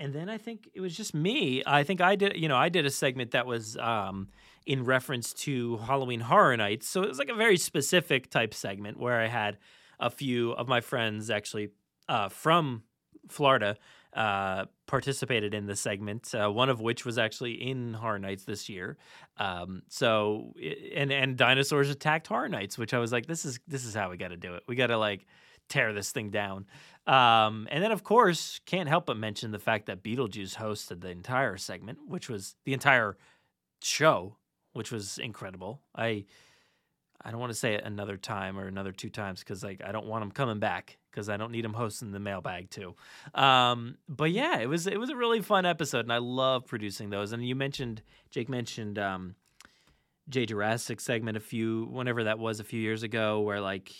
and then I think it was just me. I think I did, you know, I did a segment that was um, in reference to Halloween Horror Nights. So it was like a very specific type segment where I had a few of my friends actually uh, from Florida uh, participated in the segment. Uh, one of which was actually in Horror Nights this year. Um, so and and dinosaurs attacked Horror Nights, which I was like, this is this is how we got to do it. We got to like tear this thing down. Um, and then of course can't help but mention the fact that Beetlejuice hosted the entire segment, which was the entire show, which was incredible. I I don't want to say it another time or another two times because like I don't want him coming back because I don't need him hosting the mailbag too. Um, but yeah, it was it was a really fun episode, and I love producing those. And you mentioned Jake mentioned um, Jay Jurassic segment a few whenever that was a few years ago, where like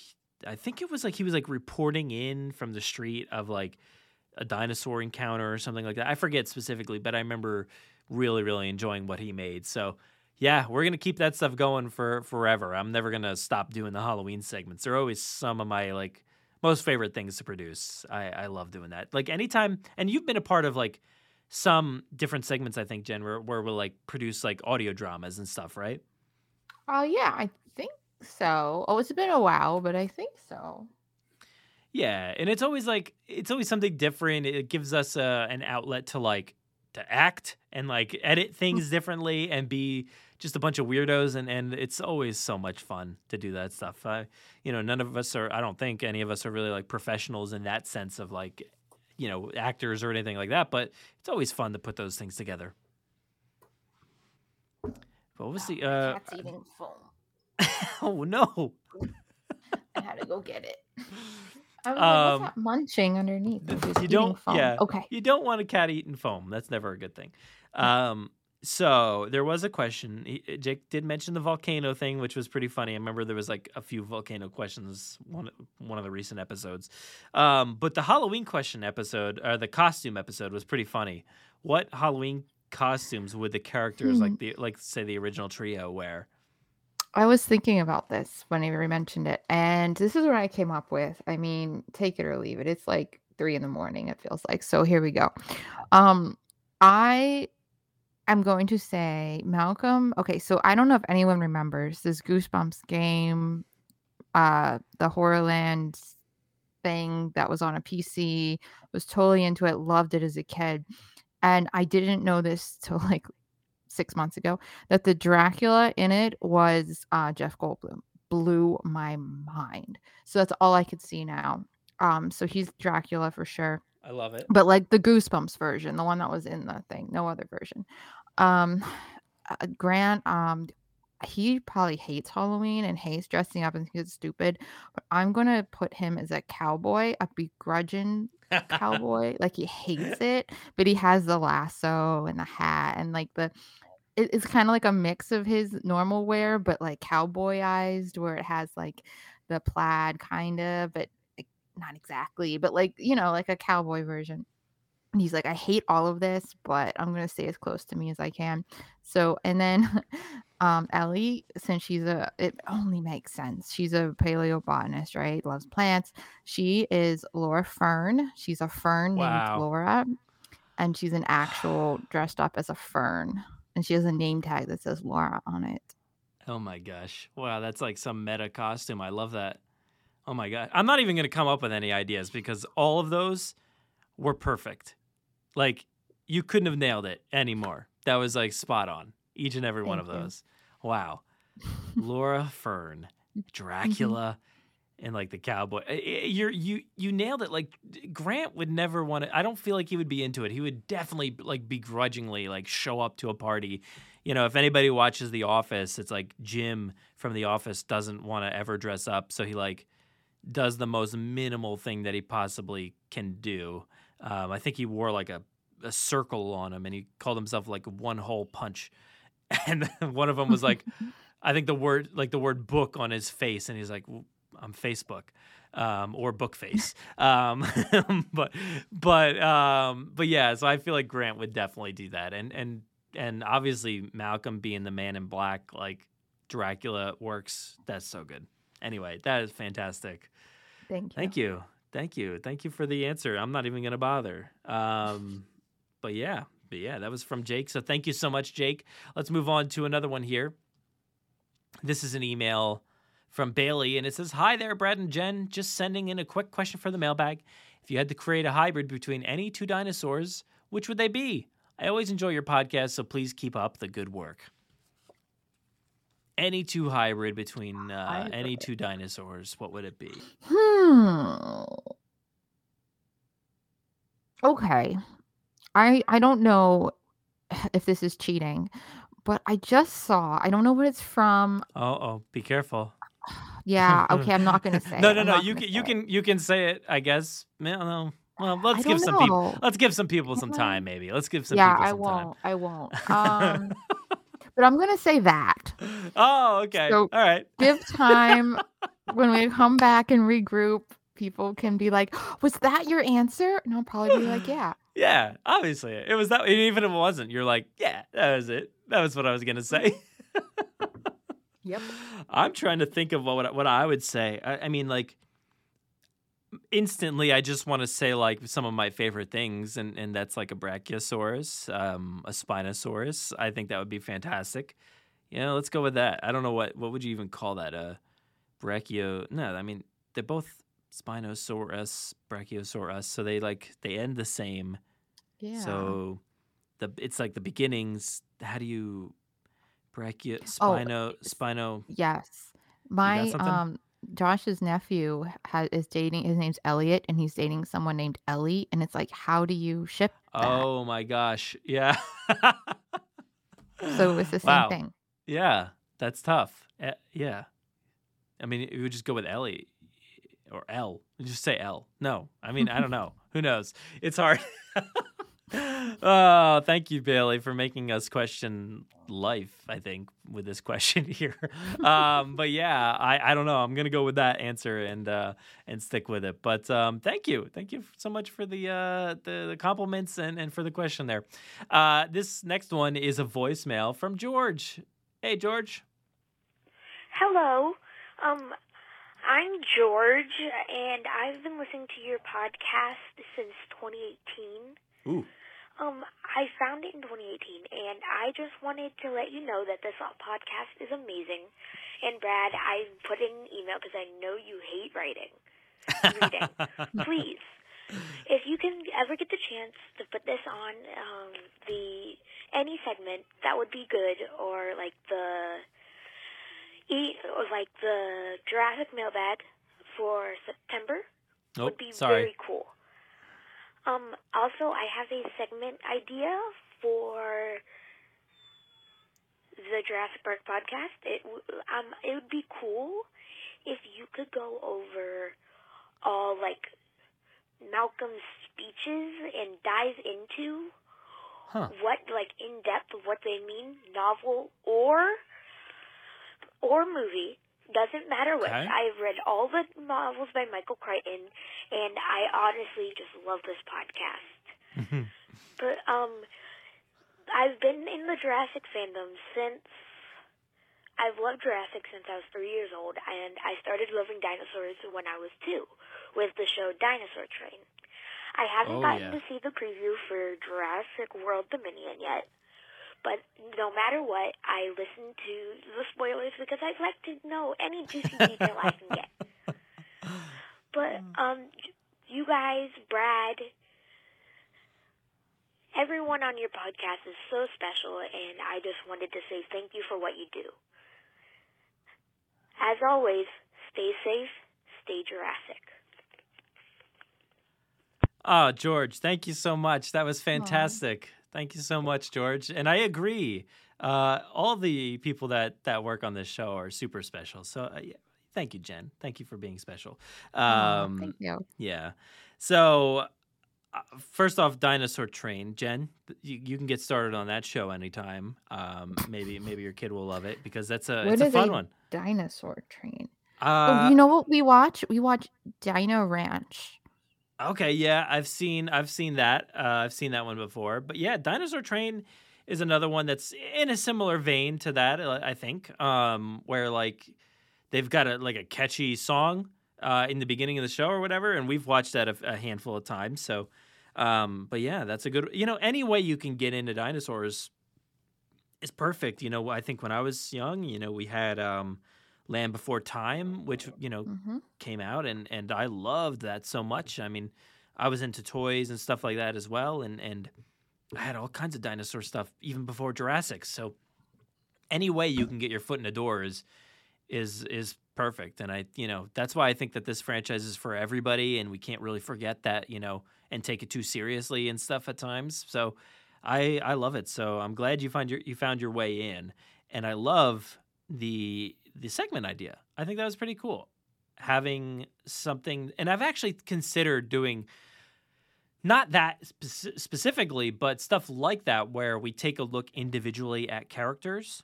I think it was like he was like reporting in from the street of like a dinosaur encounter or something like that. I forget specifically, but I remember really really enjoying what he made. So yeah, we're gonna keep that stuff going for forever. I'm never gonna stop doing the Halloween segments. They're always some of my like most favorite things to produce. I, I love doing that. Like anytime, and you've been a part of like some different segments. I think Jen, where, where we'll like produce like audio dramas and stuff, right? Oh yeah, I so. Oh, it's been a while, but I think so. Yeah, and it's always like it's always something different. It gives us uh, an outlet to like to act and like edit Mm. things differently and be just a bunch of weirdos and and it's always so much fun to do that stuff. I, you know, none of us are I don't think any of us are really like professionals in that sense of like you know, actors or anything like that, but it's always fun to put those things together. What was the uh Cat's eating foam. *laughs* Oh no. I had to go get it. *laughs* I was like, Um, what's that munching underneath? You don't foam. yeah Okay. you don't want a cat eating foam that's never a good thing um so there was a question he- uh, jake did mention the volcano thing which was pretty funny i remember there was like a few volcano questions one one of the recent episodes um but the halloween question episode or the costume episode was pretty funny what halloween costumes would the characters Hmm. like the like say the original trio wear I was thinking about this when you mentioned it, and this is what I came up with. I mean, take it or leave it. It's like three in the morning, it feels like. So here we go. Um, I am going to say Malcolm. Okay, so I don't know if anyone remembers this Goosebumps game, uh, the Horrorland thing that was on a PC. Was totally into it, loved it as a kid, and I didn't know this till *laughs* like six months ago that the Dracula in it was uh, Jeff Goldblum. Blew my mind. So that's all I could see now. Um, so he's Dracula for sure. i love it But like the Goosebumps version, the one that was in the thing, no other version. Um, *sighs* uh, Grant, um, he probably hates Halloween and hates dressing up and he's stupid. But I'm gonna put him as a cowboy, a begrudging *laughs* cowboy. like he *laughs* hates it, but he has the lasso and the hat and like the. It- It's kind of like a mix of his normal wear, but like cowboyized, where it has like the plaid kind of, but like, not exactly, but like you know, like a cowboy version. And he's like, I hate all of this, but I'm gonna stay as close to me as I can. So, and then *laughs* um Ellie, since she's a it only makes sense. She's a paleobotanist, right? Loves plants. She is Laura Fern. She's a fern Wow. named Laura. And she's an actual *sighs* dressed up as a fern. And she has a name tag that says Laura on it. Oh my gosh. Wow, that's like some meta costume. I love that. Oh my god. I'm not even going to come up with any ideas because all of those were perfect. Like you couldn't have nailed it anymore. That was like spot on. Each and every one of you. those. Wow. *laughs* Laura Fern, mm-hmm. Dracula, and like the cowboy. I- I- You're you you nailed it. Like Grant would never want to. I don't feel like he would be into it. He would definitely like begrudgingly like show up to a party. You know, if anybody watches The Office, it's like Jim from The Office doesn't want to ever dress up, so he like does the most minimal thing that he possibly can do. Um, I think he wore like a, a circle on him, and he called himself like one hole punch. *laughs* And *laughs* one of them was like, *laughs* I think the word like the word book on his face, and he's like, "W- I'm Facebook. Um, or book face, *laughs* um, *laughs* but but um, but yeah. So I feel like Grant would definitely do that, and and and obviously Malcolm being the man in black, like Dracula works. That's so good. Anyway, that is fantastic. Thank you. Thank you. Thank you. Thank you for the answer. I'm not even going to bother. Um, *laughs* but yeah, but yeah, that was from Jake. So thank you so much, Jake. Let's move on to another one here. This is an email from Bailey, and it says, Hi there, Brad and Jen. Just sending in a quick question for the mailbag. If you had to create a hybrid between any two dinosaurs, which would they be? I always enjoy your podcast, so please keep up the good work. Any two hybrid between uh, any two dinosaurs, what would it be? Hmm. Okay. I I don't know if this is cheating, but I just saw. I don't know what it's from. Oh, oh, be careful. Yeah. *laughs* Okay. I'm not gonna say. no, no, no. You can, you say it. can, you can say it. I guess. No. Well, let's I give some people. Let's give some people some time. Maybe let's give some yeah, people I some time. won't. I won't. *laughs* Um, but I'm gonna say that. Oh, okay. So All right. give time *laughs* when we come back and regroup. People can be like, "Was that your answer?" And I'll probably be like, "Yeah." Yeah, obviously it was that. Even if it wasn't, you're like, yeah, that was it. That was what I was gonna say. Yep. I'm trying to think of what what I would say. I, I mean, like instantly, I just want to say like some of my favorite things, and and that's like a Brachiosaurus, um, a Spinosaurus. I think that would be fantastic. You know, let's go with that. I don't know what what would you even call that? A Brachio? No, I mean they're both Spinosaurus, Brachiosaurus, so they like they end the same. Yeah. So the it's like the beginnings. How do you brachio Oh, spino spino? Yes. My um Josh's nephew ha- is dating his name's Elliot and he's dating someone named Ellie and it's like how do you ship that? Oh my gosh, yeah. So it's the *laughs* same Wow. thing. Yeah, that's tough. Eh, yeah, I mean, you would just go with Ellie or L. You just say L. No, I mean, I don't know. Who knows? It's hard. *laughs* oh, thank you, Bailey, for making us question life. I think with this *laughs* question here. Um, but yeah, I, I don't know. I'm gonna go with that answer and uh, and stick with it. But um, thank you, thank you so much for the uh, the, the compliments and, and for the question there. Uh, this next one is a voicemail from George. Hey, George. Hello. Um, I'm George, and I've been listening to your podcast since 2018. Ooh. Um, I found it in 2018, and I just wanted to let you know that this podcast is amazing. And Brad, I put in an email because I know you hate writing. Reading. *laughs* Please, if you can ever get the chance to put this on um, the any segment, that would be good. Or like the e or like the Jurassic mailbag for September Nope, would be sorry. very cool. Um, also, I have a segment idea for the Jurassic Park podcast. It um it would be cool if you could go over all like Malcolm's speeches and dive into Huh. what like in depth what they mean, novel or or movie. Doesn't matter which. Okay. I've read all the novels by Michael Crichton, and I honestly just love this podcast. But um, I've been in the Jurassic fandom since I've loved Jurassic since I was three years old, and I started loving dinosaurs when I was two with the show Dinosaur Train. I haven't Oh, gotten yeah. to see the preview for Jurassic World Dominion yet, but no matter what, I listen to the spoilers because I'd like to know any juicy *laughs* detail I can get. But um, you guys, Brad, everyone on your podcast is so special, and I just wanted to say thank you for what you do. As always, stay safe, stay Jurassic. Oh, George, thank you so much. That was fantastic. Thank you so much, George. And I agree. Uh, all the people that that work on this show are super special. So uh, yeah, thank you, Jen. Thank you for being special. Um, thank you. Yeah. So uh, first off, Dinosaur Train, Jen, you, you can get started on that show anytime. Um, maybe maybe your kid will love it because that's a What it's a fun a one. dinosaur train? Uh, oh, you know what we watch? We watch Dino Ranch. Okay, yeah, I've seen I've seen that. Uh, I've seen that one before. But yeah, Dinosaur Train is another one that's in a similar vein to that. uh, I think, um, where like they've got a like a catchy song uh, in the beginning of the show or whatever, and we've watched that a, a handful of times. So, um, but yeah, that's a good. You know, any way you can get into dinosaurs is perfect. You know, I think when I was young, you know, we had um, Land Before Time, which you know Mhm. came out, and and I loved that so much. I mean, I was into toys and stuff like that as well, and and I had all kinds of dinosaur stuff even before Jurassic. So any way you can get your foot in the door is is is perfect, and I you know that's why I think that this franchise is for everybody, and we can't really forget that you know and take it too seriously and stuff at times. So I I love it. So I'm glad you find your you found your way in, and I love the the segment idea. I think that was pretty cool. Having something, and I've actually considered doing not that spec- specifically, but stuff like that where we take a look individually at characters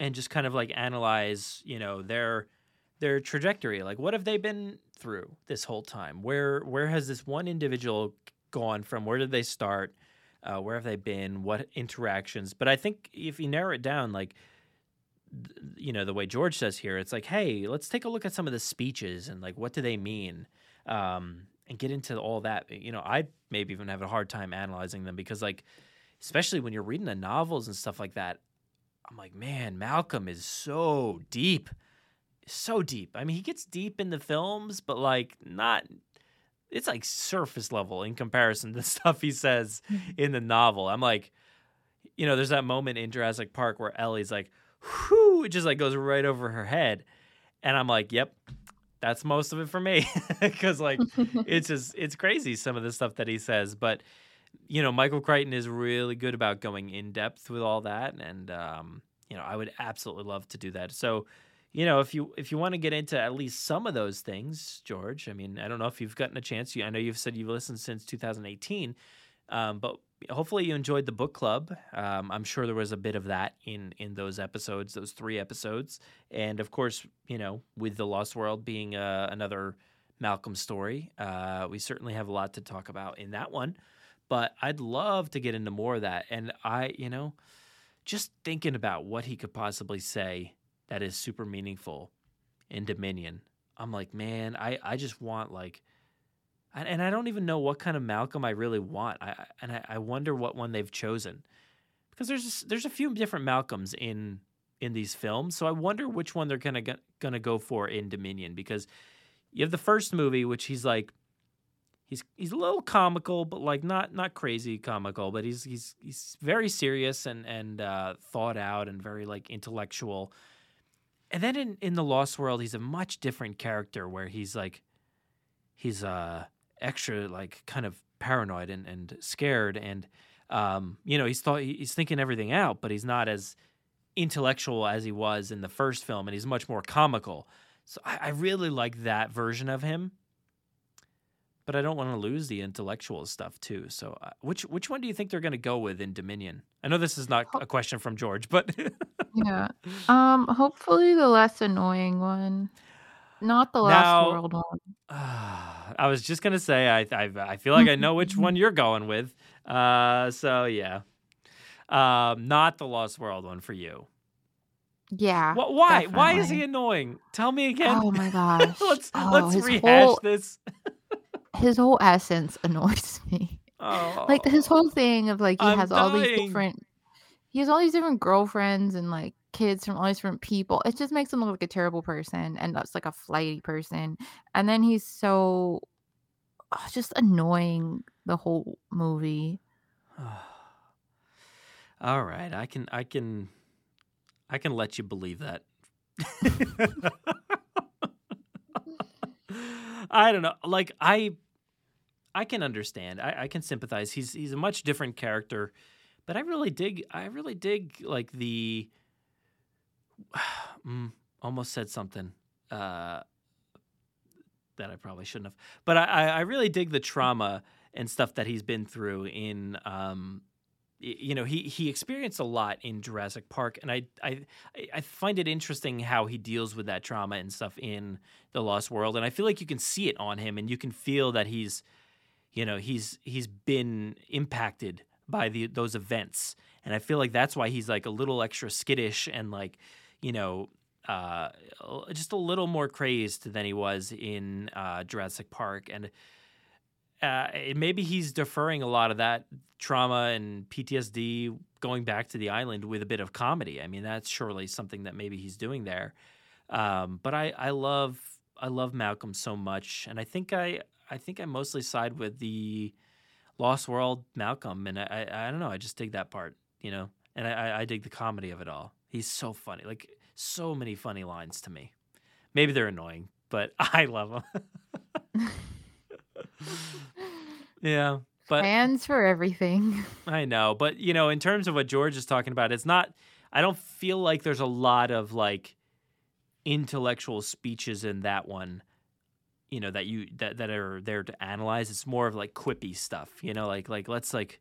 and just kind of like analyze, you know, their their trajectory. Like, what have they been through this whole time? Where where has this one individual gone from? Where did they start? Uh, where have they been? What interactions? But I think if you narrow it down, like you know the way George says here, it's like, hey, let's take a look at some of the speeches and like what do they mean, um, and get into all that. You know, I maybe even have a hard time analyzing them because like, especially when you're reading the novels and stuff like that, I'm like, man, Malcolm is so deep, so deep. I mean, he gets deep in the films, but like not. It's like surface level in comparison to the *laughs* stuff he says in the novel. I'm like, you know, there's that moment in Jurassic Park where Ellie's like, whoo, it just like goes right over her head. And I'm like, yep, that's most of it for me. *laughs* Cause like *laughs* it's just it's crazy some of the stuff that he says. But you know, Michael Crichton is really good about going in depth with all that. And um, you know, I would absolutely love to do that. So you know, if you if you want to get into at least some of those things, George. I mean, I don't know if you've gotten a chance. You, I know you've said you've listened since 2018, um, but hopefully you enjoyed the book club. Um, I'm sure there was a bit of that in in those episodes, those three episodes, and of course, you know, with the Lost World being uh, another Malcolm story, uh, we certainly have a lot to talk about in that one. But I'd love to get into more of that, and I, you know, just thinking about what he could possibly say that is super meaningful in Dominion. I'm like, man, I, I just want like, and I don't even know what kind of Malcolm I really want. I and I, I wonder what one they've chosen, because there's there's a few different Malcolms in in these films. So I wonder which one they're gonna gonna go for in Dominion because you have the first movie, which he's like, he's he's a little comical, but like not not crazy comical, but he's he's he's very serious and and uh, thought out and very like intellectual and then in, in the Lost World, he's a much different character where he's like, he's uh extra like kind of paranoid and, and scared, and um, you know, he's thought he's thinking everything out, but he's not as intellectual as he was in the first film, and he's much more comical. So I, I really like that version of him, but I don't want to lose the intellectual stuff too. So uh, which which one do you think they're going to go with in Dominion? I know this is not a question from George, but yeah. *laughs* Um. Hopefully, the less annoying one, not the last Now- world one. *sighs* I was just gonna say I I, I feel like I *laughs* know which one you're going with. Uh, so yeah, um, not the Lost World one for you. Yeah. Wh- why? Why is he annoying? Tell me again. Oh my *laughs* gosh. let's Oh, let's rehash whole- this. His whole essence *laughs* annoys me. Oh, Like his whole thing of like he I'm has all these different. He has all these different girlfriends and like kids from all these different people. It just makes him look like a terrible person and that's like a flighty person. And then he's so oh, just annoying the whole movie. *sighs* All right, I can I can I can let you believe that. *laughs* I don't know. Like I I can understand. I, I can sympathize. He's he's a much different character, but I really dig I really dig like the *sighs* mm, almost said something uh that I probably shouldn't have. But I, I really dig the trauma and stuff that he's been through in um you know he he experienced a lot in Jurassic Park and I I I find it interesting how he deals with that trauma and stuff in the Lost World and I feel like you can see it on him and you can feel that he's you know he's he's been impacted by the those events and I feel like that's why he's like a little extra skittish and like you know uh, just a little more crazed than he was in uh, Jurassic Park and uh, maybe he's deferring a lot of that trauma and PTSD going back to the island with a bit of comedy. I mean, that's surely something that maybe he's doing there. Um, but I, I love I love Malcolm so much, and I think I I think I mostly side with the Lost World Malcolm, and I I, I don't know, I just dig that part, you know, and I, I I dig the comedy of it all. He's so funny, like so many funny lines to me. Maybe they're annoying, but *laughs* I love them. *laughs* yeah, but Fans for everything. *laughs* I know, but you know, in terms of what George is talking about, it's not. I don't feel like there's a lot of like intellectual speeches in that one. You know that you that that are there to analyze. It's more of like quippy stuff. You know, like like let's like,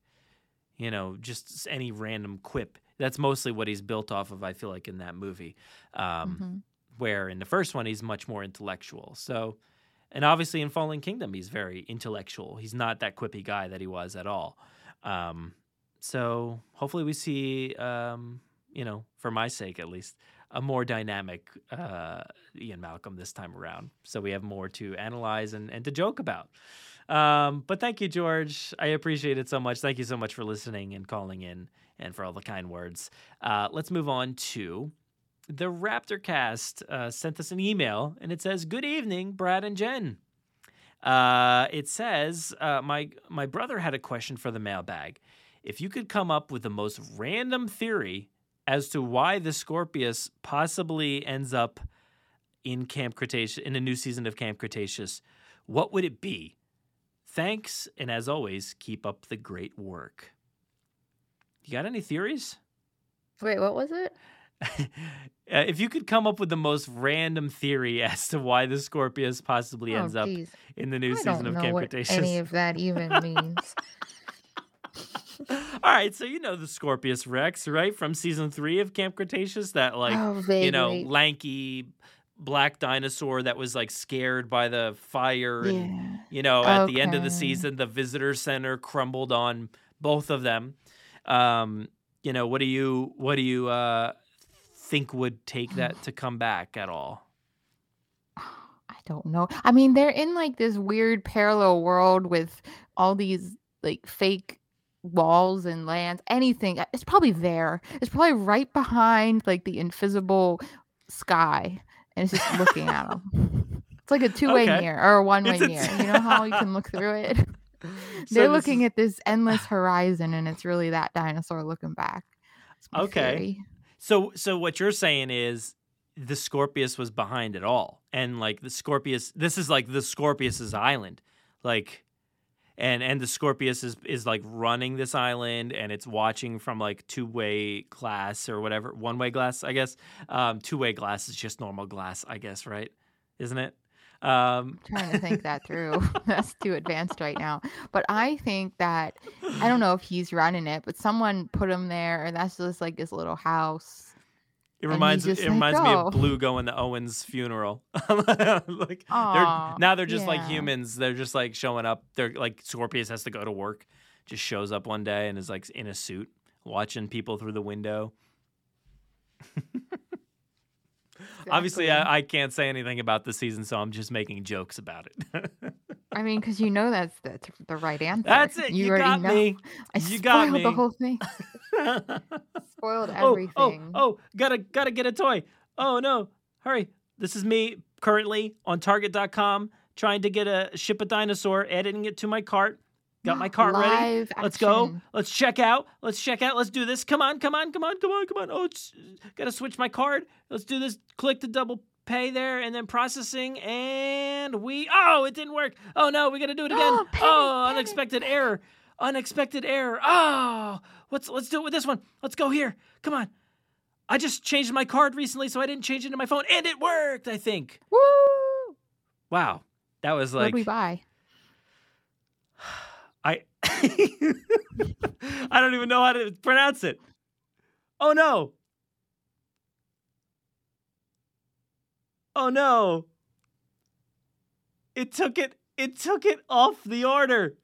you know, just any random quip. That's mostly what he's built off of. I feel like in that movie, um, Mhm. where in the first one he's much more intellectual. So, and obviously in Fallen Kingdom he's very intellectual. He's not that quippy guy that he was at all. Um, so hopefully we see, um, you know, for my sake at least, a more dynamic uh, Ian Malcolm this time around. So we have more to analyze and, and to joke about. Um, but thank you, George. I appreciate it so much. Thank you so much for listening and calling in and for all the kind words. Uh, let's move on to the Raptorcast uh, sent us an email and it says, Good evening, Brad and Jen. Uh, it says, uh, my, my brother had a question for the mailbag. if you could come up with the most random theory as to why the Scorpius possibly ends up in Camp Cretaceous in a new season of Camp Cretaceous, what would it be? Thanks, and as always, keep up the great work. You got any theories? Wait, what was it? *laughs* Uh, if you could come up with the most random theory *laughs* as to why the Scorpius possibly Oh, ends up in the new I season don't of know Camp what Cretaceous. any of that even *laughs* means. *laughs* All right, so you know the Scorpius Rex, right? From season three of Camp Cretaceous, that like Oh, you know, lanky black dinosaur that was like scared by the fire and you know, at the end of the season the visitor center crumbled on both of them. Um, you know, what do you what do you uh think would take that *sighs* to come back at all? I don't know. I mean, they're in like this weird parallel world with all these like fake walls and lands. Anything. It's probably there. It's probably right behind like the invisible sky, and it's just looking at them. *laughs* It's like a two-way Okay. mirror or a one-way a mirror. You know how you can look through it. *laughs* *laughs* They're looking is- at this endless horizon, and it's really that dinosaur looking back. Okay. theory. So so what you're saying is the Scorpius was behind it all. And like the Scorpius this is like the Scorpius's island. Like and and the Scorpius is is like running this island and it's watching from like two-way glass or whatever, one-way glass, I guess. Um two-way glass is just normal glass, I guess, right? Isn't it? Um trying to think that through. *laughs* *laughs* That's too advanced right now. But I think that I don't know if he's running it, but someone put him there, and that's just like his little house. It reminds it reminds me "Oh." of Blue going to Owen's funeral. *laughs* like Aw, they're now they're just like humans. They're just like showing up. They're like Scorpius has to go to work. Just shows up one day and is like in a suit, watching people through the window. *laughs* Obviously, I, I can't say anything about the season, so I'm just making jokes about it. I mean, because you know that's that's the right answer. That's it. You already got know. me. I You spoiled got the whole thing. *laughs* spoiled everything. oh, oh, oh, gotta gotta get a toy. Oh no, hurry. This is me currently on target.com trying to get a ship a dinosaur, adding it to my cart. Got my *gasps* cart ready. Live Let's go. Let's check out. Let's check out. Let's do this. Come on, come on, come on, come on, come on. Oh, it's, gotta switch my card. Let's do this. Click the double pay there and then processing and we oh it didn't work oh no we gotta do it *gasps* again Oh, oh unexpected error unexpected error oh let's let's do it with this one let's go here come on i just changed my card recently so i didn't change it into my phone and it worked i think Woo! wow that was What like did we buy? *laughs* I don't even know how to pronounce it. Oh no. Oh no. It took it it took it off the order.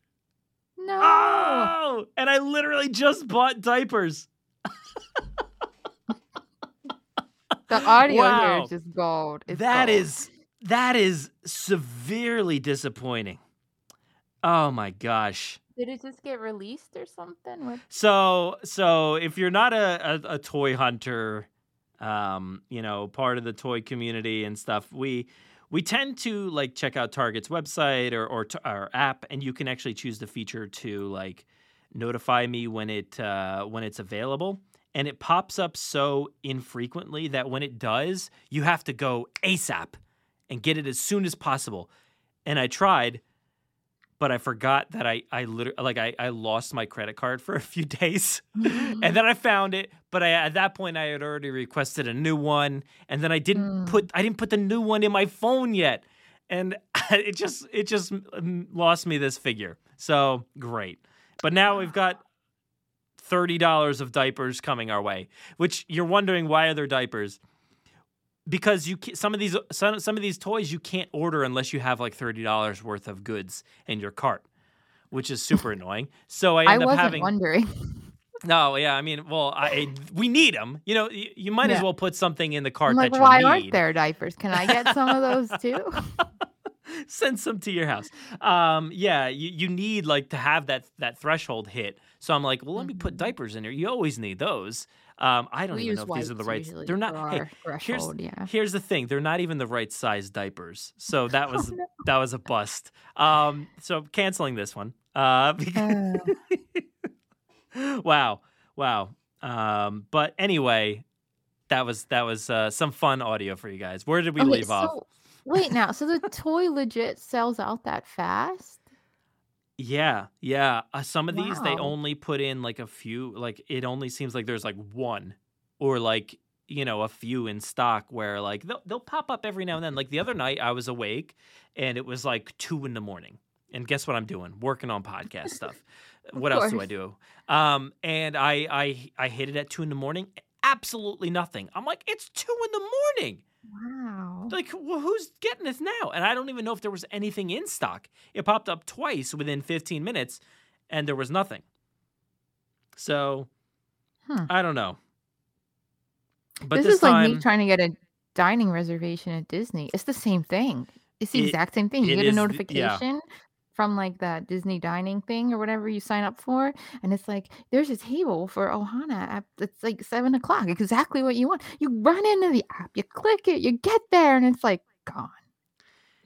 No. Oh, and I literally just bought diapers. The audio here Wow. is just gold. It's That gold. is that is severely disappointing. Oh my gosh. Did it just get released or something? What? So so if you're not a, a, a toy hunter, um, you know, part of the toy community and stuff, we we tend to like check out Target's website or or our app, and you can actually choose the feature to like notify me when it uh, when it's available. And it pops up so infrequently that when it does, you have to go ASAP and get it as soon as possible. And I tried, but I forgot that I I literally like I, I lost my credit card for *laughs* a few days, and then I found it. But I at that point I had already requested a new one, and then I didn't put I didn't put the new one in my phone yet, and *laughs* it just it just mm, lost me this figure. So great, but now we've got thirty dollars of diapers coming our way. Which you're wondering why are there diapers? Because you some of these some, some of these toys you can't order unless you have like thirty dollars worth of goods in your cart, which is super *laughs* annoying. So I I end up wasn't having wondering. *laughs* no, yeah, I mean, well, I we need them. You know, you, you might as well put something in the cart I'm like, that you why need. aren't there diapers? Can I get some of those too? *laughs* Send some to your house. Um, yeah, you, you need like to have that that threshold hit. So I'm like, well, let me put diapers in there. You always need those. Um, I don't Mm-hmm. We even know if these are the right. They're not. Hey, here's yeah. here's the thing. They're not even the right size diapers. So *laughs* that Oh, was that was a bust. Um, so canceling this one. Uh, *laughs* because, *laughs* wow, wow. Um, but anyway, that was that was uh, some fun audio for you guys. Where did we Okay, leave off? Wait now. So the toy legit sells out that fast? Yeah, yeah. Uh, some of these they only put in like a few. Like it only seems like there's like one, or like you know a few in stock. Where like they'll they'll pop up every now and then. Like the other night, I was awake and it was like two in the morning. And guess what I'm doing? Working on podcast stuff. *laughs* What else do I do? Um, and I I I hit it at two in the morning. Absolutely nothing. I'm like, it's two in the morning. Wow. Like, wh- who's getting this now? And I don't even know if there was anything in stock. It popped up twice within 15 minutes, and there was nothing. So, Hmm. I don't know. But this, this, is like me trying to get a dining reservation at Disney. It's the same thing. It's the It- exact same thing. You get a the- yeah. From like that Disney dining thing or whatever you sign up for, and it's like there's a table for Ohana at it's like seven o'clock. Exactly what you want. You run into the app, you click it, you get there, and it's like gone.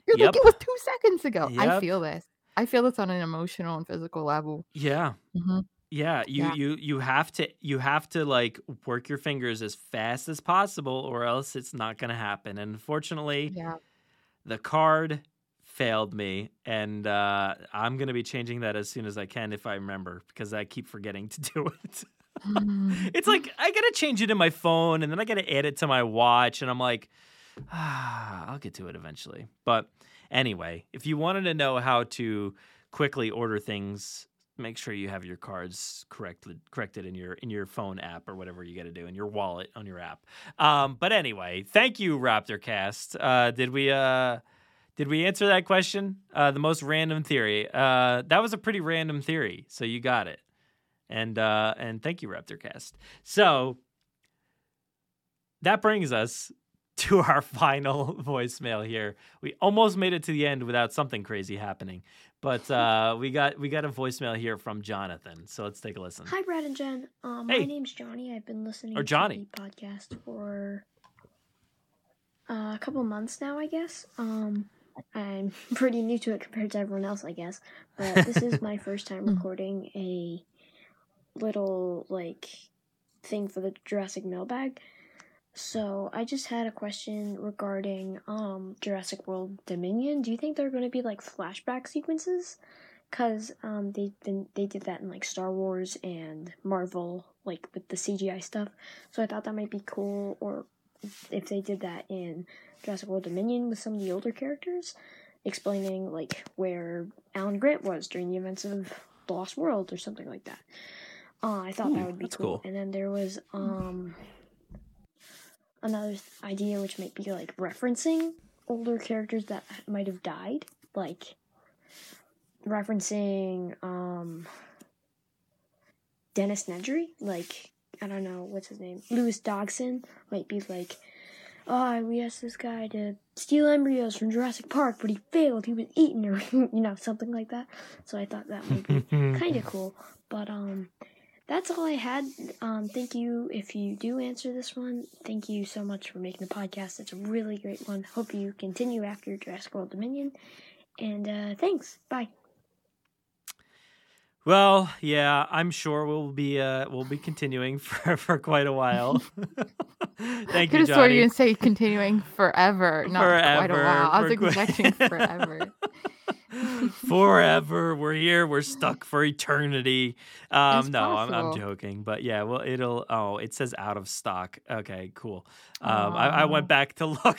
You're Yep. like it was two seconds ago. I feel this. I feel this on an emotional and physical level. yeah, hmm yeah, you Yeah. you you have to you have to like work your fingers as fast as possible, or else it's not gonna happen. And unfortunately, Yeah. the card failed me and uh, i'm going to be changing that as soon as i can if i remember because i keep forgetting to *laughs* do it. It's like i gotta change it in my phone and then i gotta add it to my watch and i'm like ah, *sighs* i'll get to it eventually. But anyway if you wanted to know how to quickly order things make sure you have your cards corrected corrected in your in your phone app or whatever you got to do in your wallet on your app. Um but anyway thank you raptorcast. Uh did we uh did we answer that question? Uh, the most random theory. Uh, that was a pretty random theory, so you got it. And uh, and thank you, Raptorcast. So that brings us *laughs* to our final *laughs* voicemail here. We almost made it to the end without something crazy happening, but uh, *laughs* we got we got a voicemail here from Jonathan. So let's take a listen. Hi, Brad and Jen. Um, Hey. My name's Johnny. I've been listening Or Johnny. to the podcast for uh, a couple months now, I guess. Um, I'm *laughs* pretty new to it compared to everyone else, I guess. But this is my first time *laughs* recording a little, like, thing for the Jurassic mailbag. So I just had a question regarding um, Jurassic World Dominion. Do you think there are going to be like flashback sequences? Cause um they been they did that in like Star Wars and Marvel like with the CGI stuff. So I thought that might be cool. Or if they did that in Jurassic World Dominion with some of the older characters, explaining like where Alan Grant was during the events of The Lost World or something like that. Uh, I thought Ooh, that would be that's cool. cool. And then there was um another th- idea which might be like referencing older characters that might have died, like referencing um Dennis Nedry, like I don't know what's his name, Lewis Dodgson might be like, oh, we asked this guy to steal embryos from Jurassic Park, but he failed. He was eaten, or *laughs* you know, something like that. So I thought that might be *laughs* kind of cool. But um, that's all I had. Um, thank you if you do answer this one. Thank you so much for making the podcast. It's a really great one. Hope you continue after Jurassic World Dominion. And uh, thanks. Bye. Well, yeah, I'm sure we'll be uh, we'll be continuing *laughs* for, for quite a while. *laughs* Thank you Could have sworn you Johnny. gonna say continuing forever, not quite a while. I was quite- expecting *laughs* forever. forever. We're here. We're stuck for eternity. Um, no, I'm, I'm joking. But yeah, well, it'll. Oh, it says out of stock. Okay, cool. Um, I, I went back to look,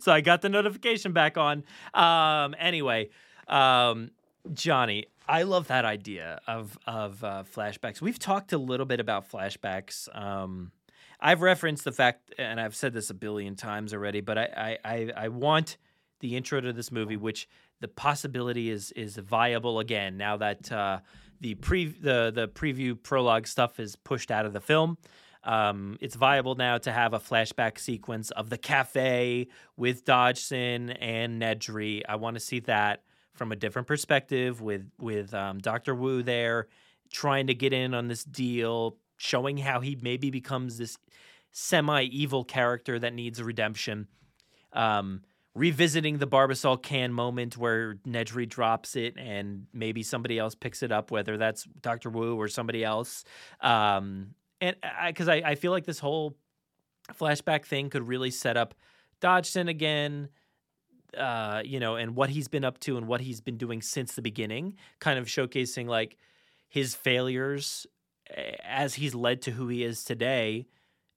so I got the notification back on. Um, anyway, um, Johnny, I love that idea of of uh, flashbacks. We've talked a little bit about flashbacks. Um, I've referenced the fact, and I've said this a billion times already, but I I, I, want the intro to this movie, which the possibility is is viable again now that uh, the pre the the preview prologue stuff is pushed out of the film. Um, it's viable now to have a flashback sequence of the cafe with Dodgson and Nedry. I want to see that from a different perspective with with um, Doctor Wu there, trying to get in on this deal, showing how he maybe becomes this semi evil character that needs redemption. Um, revisiting the Barbasol can moment where Nedry drops it and maybe somebody else picks it up, whether that's Doctor Wu or somebody else. Um, and because I, I, I feel like this whole flashback thing could really set up Dodgson again uh, you know, and what he's been up to and what he's been doing since the beginning, kind of showcasing like his failures eh, as he's led to who he is today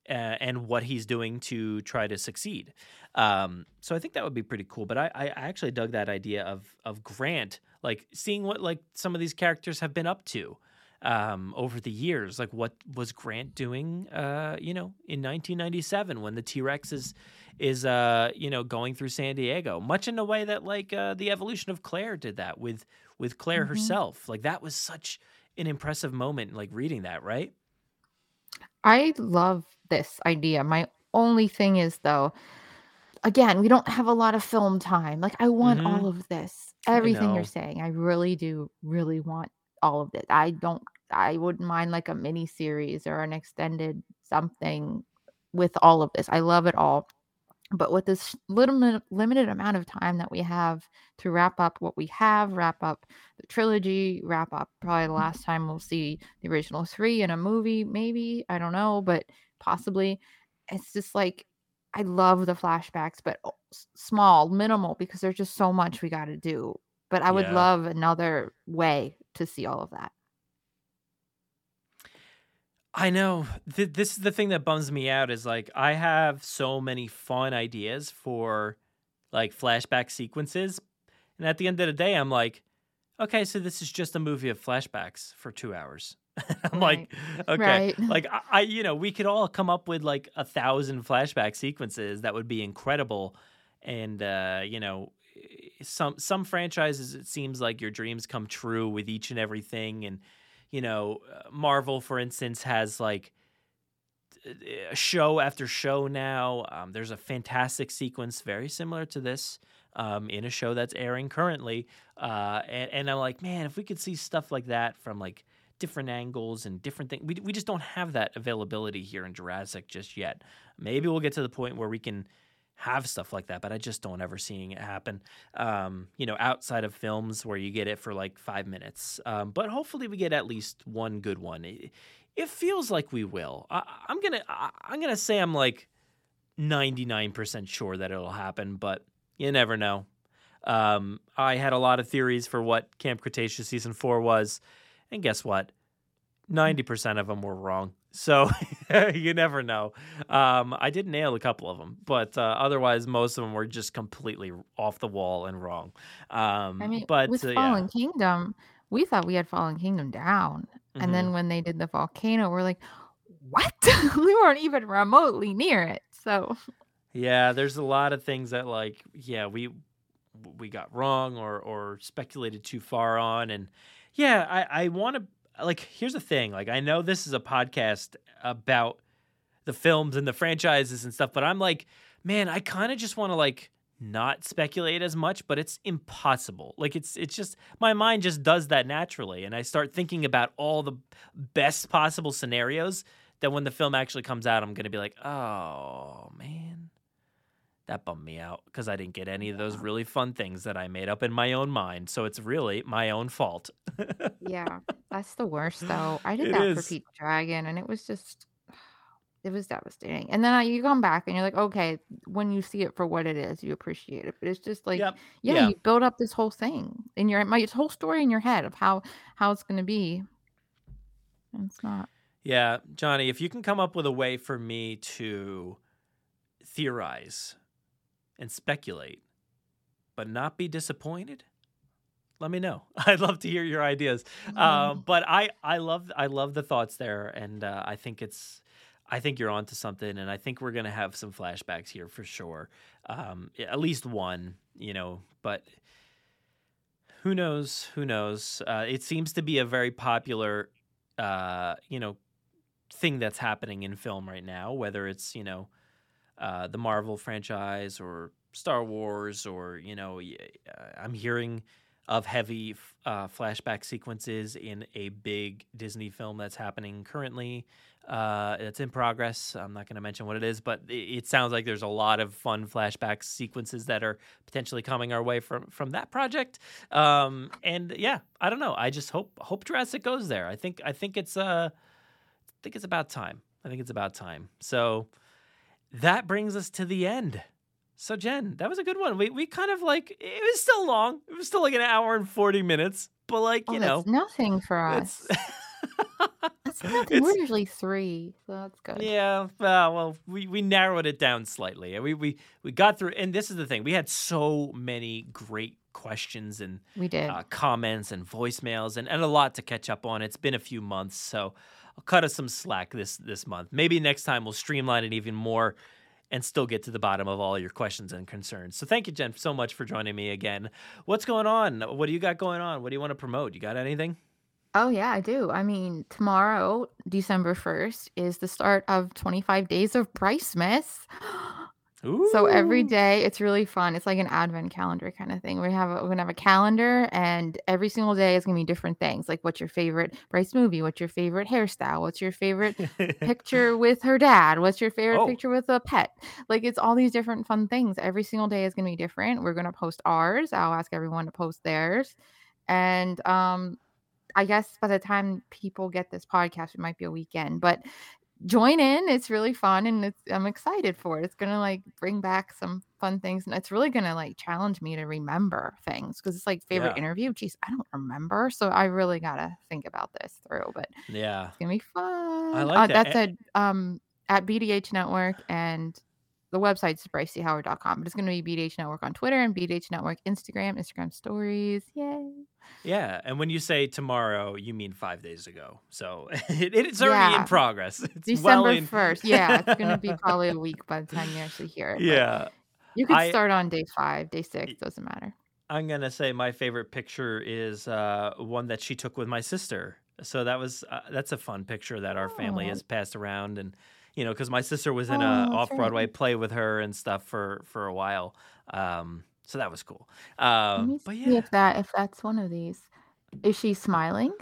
uh, and what he's doing to try to succeed. Um, so I think that would be pretty cool. But I, I actually dug that idea of of Grant, like seeing what like some of these characters have been up to um, over the years. Like what was Grant doing? Uh, you know, in 1997 when the T Rex is is uh, you know going through San Diego, much in a way that like uh, the evolution of Claire did that with with Claire mm-hmm. herself. Like that was such an impressive moment. Like reading that, right? I love this idea. My only thing is though, again, we don't have a lot of film time. Like I want mm-hmm. all of this. Everything you're saying, I really do really want all of it. I don't I wouldn't mind like a mini series or an extended something with all of this. I love it all. But with this little limited amount of time that we have to wrap up what we have, wrap up the trilogy, wrap up probably the mm-hmm. last time we'll see the original three in a movie, maybe, I don't know, but possibly. It's just like I love the flashbacks, but small, minimal, because there's just so much we got to do. But I would yeah. love another way to see all of that. I know. Th- this is the thing that bums me out is like I have so many fun ideas for like flashback sequences. And at the end of the day, I'm like, okay, so this is just a movie of flashbacks for two hours. *laughs* I'm right. like, okay, right. *laughs* like I, I, you know, we could all come up with like a thousand flashback sequences that would be incredible, and uh, you know, some some franchises it seems like your dreams come true with each and everything, and you know, Marvel, for instance, has like show after show now. Um, there's a fantastic sequence very similar to this um, in a show that's airing currently, uh, and, and I'm like, man, if we could see stuff like that from like different angles and different things, we we just don't have that availability here in Jurassic just yet. Maybe we'll get to the point where we can have stuff like that, but I just don't ever seeing it happen. Um, you know, outside of films where you get it for like five minutes. Um, but hopefully we get at least one good one. It, it feels like we will. I, am gonna I, I'm gonna say I'm like 99% sure that it'll happen, but you never know. Um, I had a lot of theories for what Camp Cretaceous season four was, and guess what? 90% of them were wrong. So *laughs* you never know. Um, I did nail a couple of them, but uh, otherwise, most of them were just completely off the wall and wrong. Um, I mean, but with uh, Fallen yeah. Kingdom, we thought we had Fallen Kingdom down, mm-hmm. and then when they did the volcano, we're like, "What? *laughs* we weren't even remotely near it." So yeah, there's a lot of things that like yeah we we got wrong or or speculated too far on, and yeah, I I want to like here's the thing like i know this is a podcast about the films and the franchises and stuff but i'm like man i kind of just want to like not speculate as much but it's impossible. Like it's it's just my mind just does that naturally and i start thinking about all the best possible scenarios that when the film actually comes out i'm going to be like oh man that bummed me out because I didn't get any of those really fun things that I made up in my own mind. So it's really my own fault. yeah, *laughs* that's the worst though. I did It that is. for Pete Dragon, and it was just, *sighs* it was devastating. And then I, you come back and you're like, okay, when you see it for what it is, you appreciate it. But it's just like, Yep. yeah, Yeah. you build up this whole thing in your my whole story in your head of how how it's going to be, and it's not. Yeah, Johnny, if you can come up with a way for me to theorize and speculate, but not be disappointed, let me know. *laughs* I'd love to hear your ideas. Um, but I, I love, I love the thoughts there, and uh, I think it's, I think you're onto something, and I think we're gonna have some flashbacks here for sure. Um, at least one, you know, but who knows? Who knows? Uh, it seems to be a very popular, uh, you know, thing that's happening in film right now. Whether it's you know, uh, the Marvel franchise or Star Wars, or you know, uh, I'm hearing of heavy uh, flashback sequences in a big Disney film that's happening currently. Uh, it's in progress. I'm not going to mention what it is, but it, sounds like there's a lot of fun flashback sequences that are potentially coming our way from from that project. Um, and yeah, I don't know. I just hope hope Jurassic goes there. I think I think it's uh, I think it's about time. I think it's about time. So that brings us to the end. So Jen, that was a good one. We we kind of like it was still long. It was still like an hour and forty minutes, but like Oh, you know, that's nothing for us. That's *laughs* nothing. We're usually three, so that's good. Yeah, uh, well, we, we narrowed it down slightly. We we we got through, and this is the thing: we had so many great questions and We did. uh, comments and voicemails, and, and a lot to catch up on. It's been a few months, so I'll cut us some slack this this month. Maybe next time we'll streamline it even more. And still get to the bottom of all your questions and concerns. So thank you, Jen, so much for joining me again. What's going on? What do you got going on? What do you want to promote? You got anything? Oh yeah, I do. I mean, tomorrow, December 1st, is the start of 25 days of Brycemas. So every day it's really fun. It's like an advent calendar kind of thing. We have a, we're gonna have a calendar and every single day is gonna be different things. Like what's your favorite Bryce movie? What's your favorite hairstyle? What's your favorite *laughs* picture with her dad? What's your favorite Oh. picture with a pet? Like it's all these different fun things. Every single day is gonna be different. We're gonna post ours. I'll ask everyone to post theirs. And um I guess by the time people get this podcast, it might be a weekend, but join in. It's really fun and it's I'm excited for it. It's gonna like bring back some fun things and it's really gonna like challenge me to remember things because it's like favorite Yeah. interview. Geez, I don't remember. So I really gotta think about this through, but Yeah. it's gonna be fun. I Uh, like that. that's at um at BDH Network and the website's briceyhoward.com, but it's going to be BDH Network on Twitter and BDH Network Instagram, Instagram stories. Yay. Yeah, and when you say tomorrow, you mean five days ago. So *laughs* it, it's already in progress. *laughs* It's December well in. *laughs* 1st. Yeah, it's going to be probably a week by the time you actually hear it. Yeah, You could I- start on day five, day six, doesn't matter. I'm gonna say my favorite picture is uh, one that she took with my sister. So that was uh, that's a fun picture that our family Oh. has passed around, and you know, because my sister was in Oh, a off Broadway right. play with her and stuff for for a while. Um, so that was cool. Um, but yeah, if that if that's one of these. Is she smiling?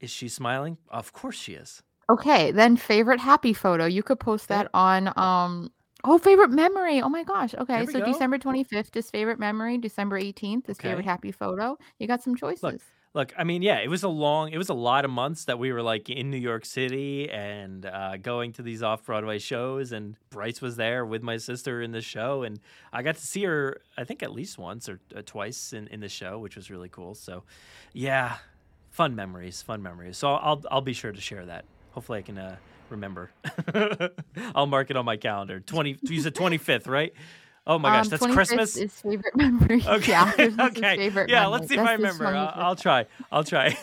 is she smiling? Of course she is. Okay, then favorite happy photo. You could post that on um oh favorite memory. Oh my gosh. Okay, so go. December 25th is favorite memory, December 18th is favorite happy photo. You got some choices. Look, look. I mean, yeah, it was a long, it was a lot of months that we were like in New York City and uh, going to these off Broadway shows, and Bryce was there with my sister in the show, and I got to see her, I think at least once or uh, twice in, in the show, which was really cool. So, yeah, fun memories, fun memories. So I'll I'll be sure to share that. Hopefully, I can uh, remember. *laughs* I'll mark it on my calendar. Twenty. You said twenty fifth, right? Oh my gosh, Um, that's 25th Christmas. is favorite *laughs* memory. Okay. Yeah, okay. favorite yeah, memory. let's see if I remember. I'll, 25th. I'll try. I'll try.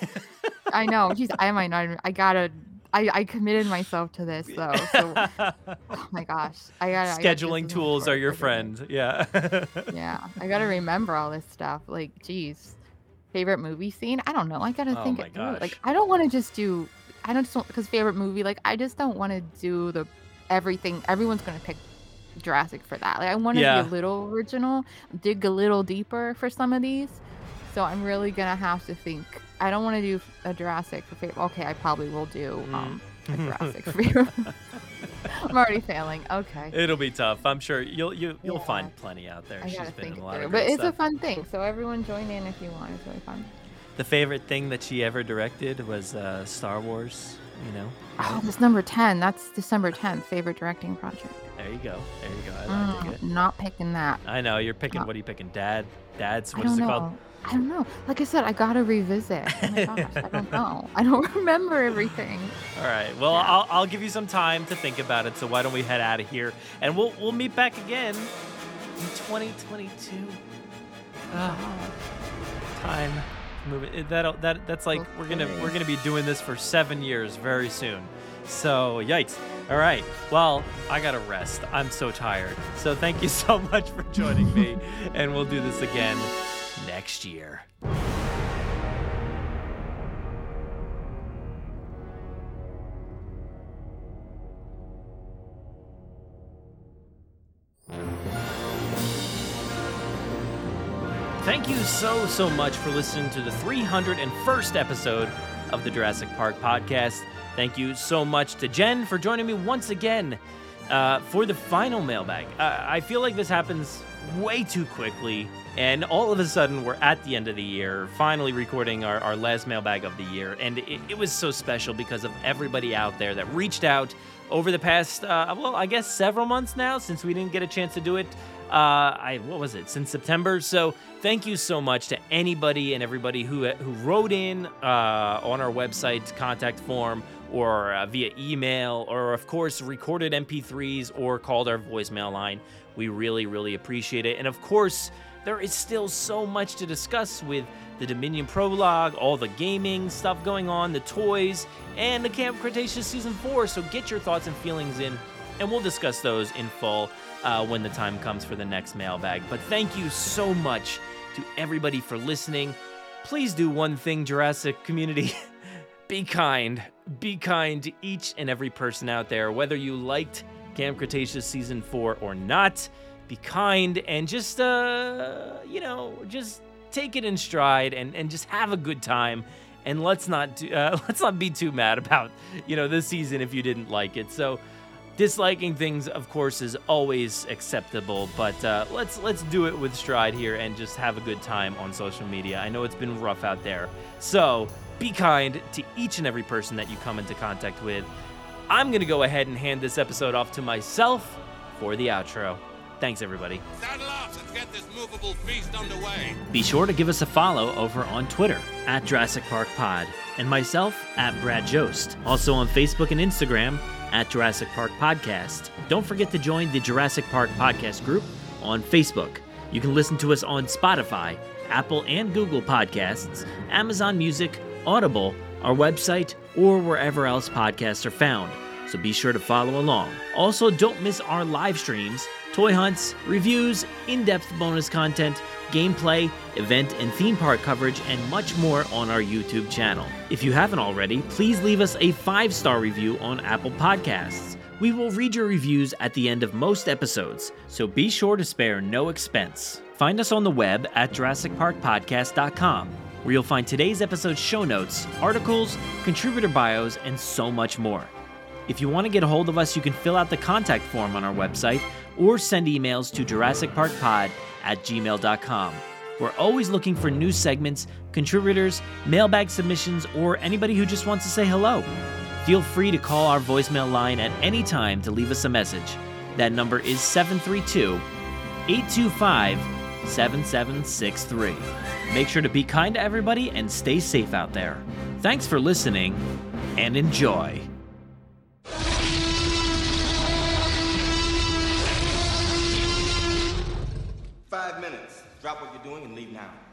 I know. *laughs* Jeez, I might not. I gotta. I, I committed myself to this though. So, *laughs* oh my gosh, I gotta. I Scheduling is tools are your friend. Yeah. Yeah, I gotta remember all this stuff. Like, geez, favorite movie scene? I don't know. I gotta Oh think my it through. Like. I don't want to just do. I don't just want because favorite movie. Like, I just don't want to do the everything. Everyone's gonna pick Jurassic for that. Like, I want to Yeah. be a little original, dig a little deeper for some of these. So I'm really gonna have to think. I don't want to do a Jurassic for favorite. Okay, I probably will do um a *laughs* Jurassic for favorite. I'm already failing. Okay. It'll be tough. I'm sure you'll you you'll Yeah. find plenty out there. I She's been think in a lot of But it's stuff. a fun thing, so everyone join in if you want. It's really fun. The favorite thing that she ever directed was uh, Star Wars. You know. Oh, this number 10. That's December 10th, favorite directing project. There you go. There you go. I Mm, it. not picking that. I know you're picking. What are you picking? Dad. Dad's. I What is it know. called? I don't know. Like I said, I gotta revisit. Oh my gosh, I don't *laughs* know. I don't remember everything. All right. Well, I'll, I'll give you some time to think about it. So why don't we head out of here and we'll we'll meet back again in 2022. Ah, time moving. That that that's like we're gonna we're gonna be doing this for seven years very soon. So yikes. All right. Well, I gotta rest. I'm so tired. So thank you *laughs* so much for joining me, and we'll do this again next year. So, so much for listening to the 301st episode of the Jurassic Park podcast. Thank you so much to Jen for joining me once again uh, for the final mailbag. Uh, I feel like this happens way too quickly, and all of a sudden we're at the end of the year, finally recording our, our last mailbag of the year. And it, it was so special because of everybody out there that reached out over the past, uh, well, I guess several months now since we didn't get a chance to do it. Uh, I what was it since September? So thank you so much to anybody and everybody who who wrote in uh, on our website contact form or uh, via email or of course recorded MP3s or called our voicemail line. We really really appreciate it. And of course, there is still so much to discuss with the Dominion prologue, all the gaming stuff going on, the toys, and the Camp Cretaceous season four. So get your thoughts and feelings in, and we'll discuss those in full uh, when the time comes for the next mailbag. But thank you so much to everybody for listening. Please do one thing, Jurassic community. *laughs* be kind. Be kind to each and every person out there, whether you liked Camp Cretaceous season four or not. Be kind and just, uh, you know, just take it in stride and, and just have a good time. And let's not do, uh, *laughs* let's not be too mad about, you know, this season if you didn't like it. So, disliking things, of course, is always acceptable. But uh, let's let's do it with stride here and just have a good time on social media. I know it's been rough out there, so be kind to each and every person that you come into contact with. I'm gonna go ahead and hand this episode off to myself for the outro. Thanks, everybody. Saddle up, let's get this movable feast underway. Be sure to give us a follow over on Twitter at Jurassic Park Pod and myself at Brad Jost. Also on Facebook and Instagram at Jurassic Park Podcast. Don't forget to join the Jurassic Park Podcast group on Facebook. You can listen to us on Spotify, Apple and Google Podcasts, Amazon Music, Audible, our website, or wherever else podcasts are found. So be sure to follow along. Also, don't miss our live streams, toy hunts, reviews, in depth bonus content, gameplay, event and theme park coverage, and much more on our YouTube channel. If you haven't already, please leave us a five star review on Apple Podcasts. We will read your reviews at the end of most episodes, so be sure to spare no expense. Find us on the web at JurassicParkPodcast.com, where you'll find today's episode's show notes, articles, contributor bios, and so much more. If you want to get a hold of us, you can fill out the contact form on our website or send emails to JurassicParkPod at gmail.com. We're always looking for new segments, contributors, mailbag submissions, or anybody who just wants to say hello. Feel free to call our voicemail line at any time to leave us a message. That number is 732 825 7763. Make sure to be kind to everybody and stay safe out there. Thanks for listening and enjoy. Drop what you're doing and leave now.